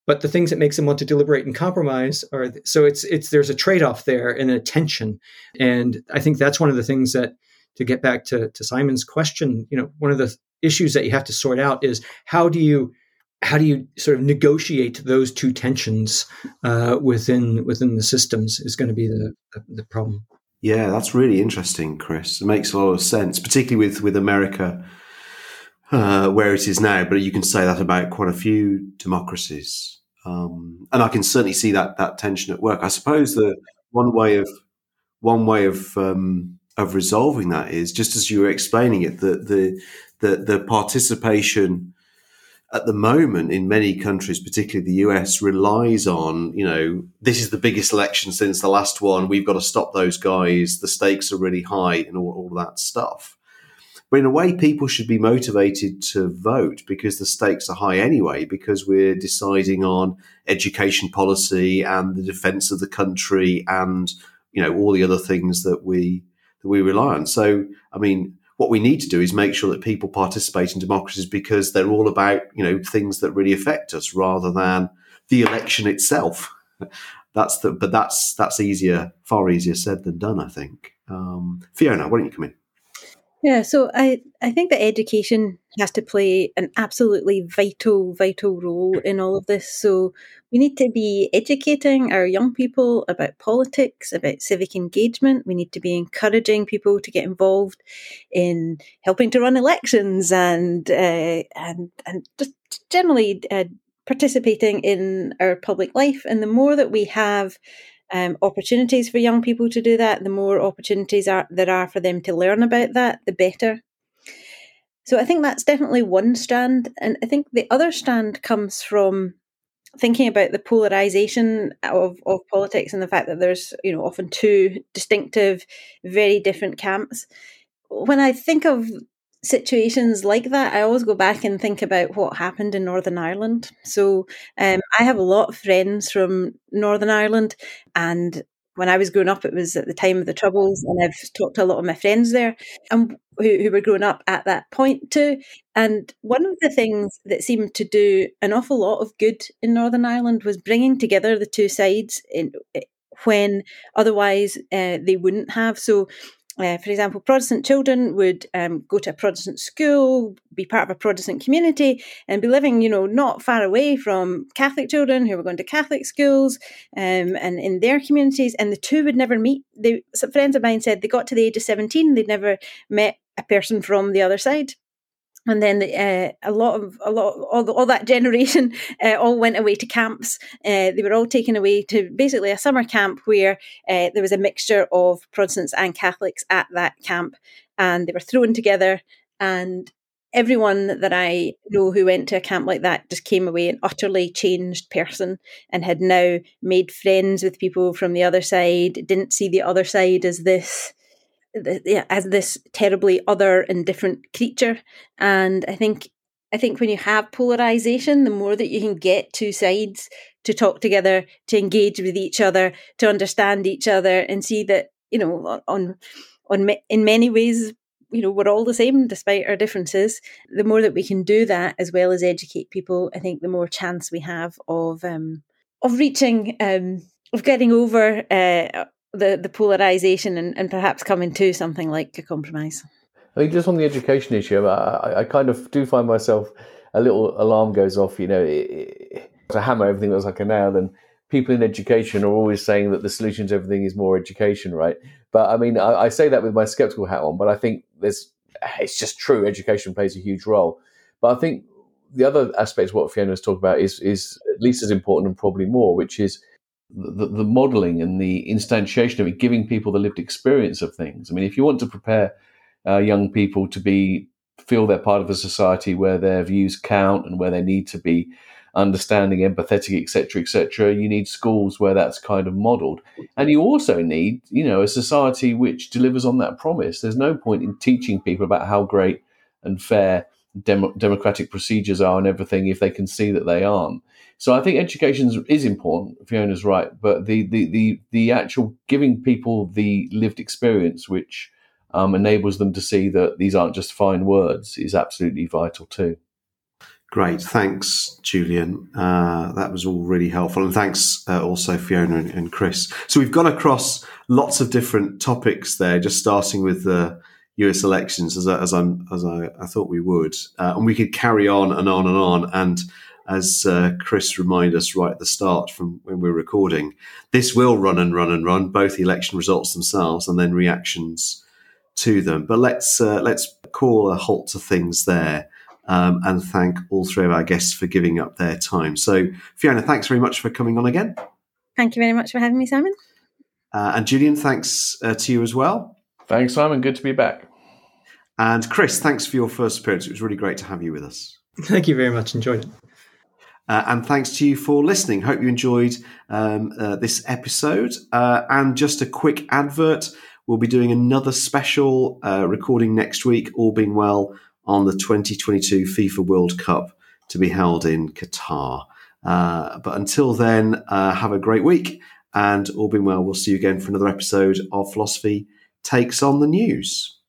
But the things that makes them want to deliberate and compromise are so it's it's there's a trade off there and a tension, and I think that's one of the things that to get back to to Simon's question, you know, one of the issues that you have to sort out is how do you how do you sort of negotiate those two tensions uh, within within the systems is going to be the, the problem. Yeah, that's really interesting, Chris. It makes a lot of sense, particularly with with America uh, where it is now. But you can say that about quite a few democracies, um, and I can certainly see that that tension at work. I suppose the one way of one way of um, of resolving that is just as you were explaining it, that the the the participation at the moment in many countries, particularly the US, relies on, you know, this is the biggest election since the last one. We've got to stop those guys. The stakes are really high and all, all that stuff. But in a way, people should be motivated to vote because the stakes are high anyway, because we're deciding on education policy and the defense of the country and, you know, all the other things that we, that we rely on. So, I mean, what we need to do is make sure that people participate in democracies because they're all about you know things that really affect us rather than the election itself. That's the but that's that's easier, far easier said than done. I think. Um, Fiona, why don't you come in? Yeah, so I, I think that education has to play an absolutely vital, vital role in all of this. So we need to be educating our young people about politics, about civic engagement. We need to be encouraging people to get involved in helping to run elections and uh, and and just generally uh, participating in our public life. And the more that we have um, opportunities for young people to do that, the more opportunities are, there are for them to learn about that, the better. So I think that's definitely one strand. And I think the other strand comes from thinking about the polarization of, of politics and the fact that there's, you know, often two distinctive, very different camps. When I think of situations like that, I always go back and think about what happened in Northern Ireland. So um, I have a lot of friends from Northern Ireland, and when I was growing up, it was at the time of the Troubles, and I've talked to a lot of my friends there, and who, who were growing up at that point too. And one of the things that seemed to do an awful lot of good in Northern Ireland was bringing together the two sides in, eh, when otherwise uh, they wouldn't have. So uh, for example, Protestant children would um, go to a Protestant school, be part of a Protestant community, and be living, you know, not far away from Catholic children who were going to Catholic schools um, and in their communities. And the two would never meet. They, some friends of mine said they got to the age of 17, they'd never met a person from the other side and then uh, a lot of a lot all, all that generation uh, all went away to camps. Uh, they were all taken away to basically a summer camp where there was a mixture of Protestants and Catholics at that camp, and they were thrown together. And everyone that I know who went to a camp like that just came away an utterly changed person and had now made friends with people from the other side. Didn't see the other side as this as this terribly other and different creature. And I think I think when you have polarization, the more that you can get two sides to talk together, to engage with each other, to understand each other, and see that you know on on in many ways you know we're all the same despite our differences the more that we can do that as well as educate people i think the more chance we have of um of reaching um of getting over uh, the the polarization and, and perhaps coming to something like a compromise. I mean, just on the education issue, I, I kind of do find myself a little alarm goes off. You know, it, it, to hammer everything that's like a nail, then people in education are always saying that the solution to everything is more education, right? But I mean, I, I say that with my skeptical hat on, but I think there's it's just true. Education plays a huge role, but I think the other aspect of what Fiona's talked about is is at least as important and probably more, which is the, the modeling and the instantiation of it, giving people the lived experience of things. I mean, if you want to prepare uh, young people to be feel they're part of a society where their views count and where they need to be understanding, empathetic, etc., etc., you need schools where that's kind of modelled, and you also need, you know, a society which delivers on that promise. There's no point in teaching people about how great and fair dem- democratic procedures are and everything if they can see that they aren't. So I think education is important. Fiona's right, but the the the the actual giving people the lived experience, which um, enables them to see that these aren't just fine words, is absolutely vital too. Great, thanks, Julian. Uh, that was all really helpful, and thanks uh, also Fiona and, and, Chris. So we've gone across lots of different topics there, just starting with the U.S. elections, as, I, as, as I, I, thought we would, uh, and we could carry on and on and on. And as uh, Chris reminded us right at the start from when we are recording, this will run and run and run, both the election results themselves and then reactions to them. But let's uh, let's call a halt to things there. Um, and thank all three of our guests for giving up their time. So, Fiona, thanks very much for coming on again. Thank you very much for having me, Simon. Uh, and Julian, thanks uh, to you as well. Thanks, Simon. Good to be back. And Chris, thanks for your first appearance. It was really great to have you with us. Thank you very much. Enjoyed it. Uh, and thanks to you for listening. Hope you enjoyed um, uh, this episode. Uh, and just a quick advert we'll be doing another special uh, recording next week, all being well, on the 2022 FIFA World Cup to be held in Qatar. Uh, but until then, uh, have a great week. And all being well, we'll see you again for another episode of Philosophy Takes on the News.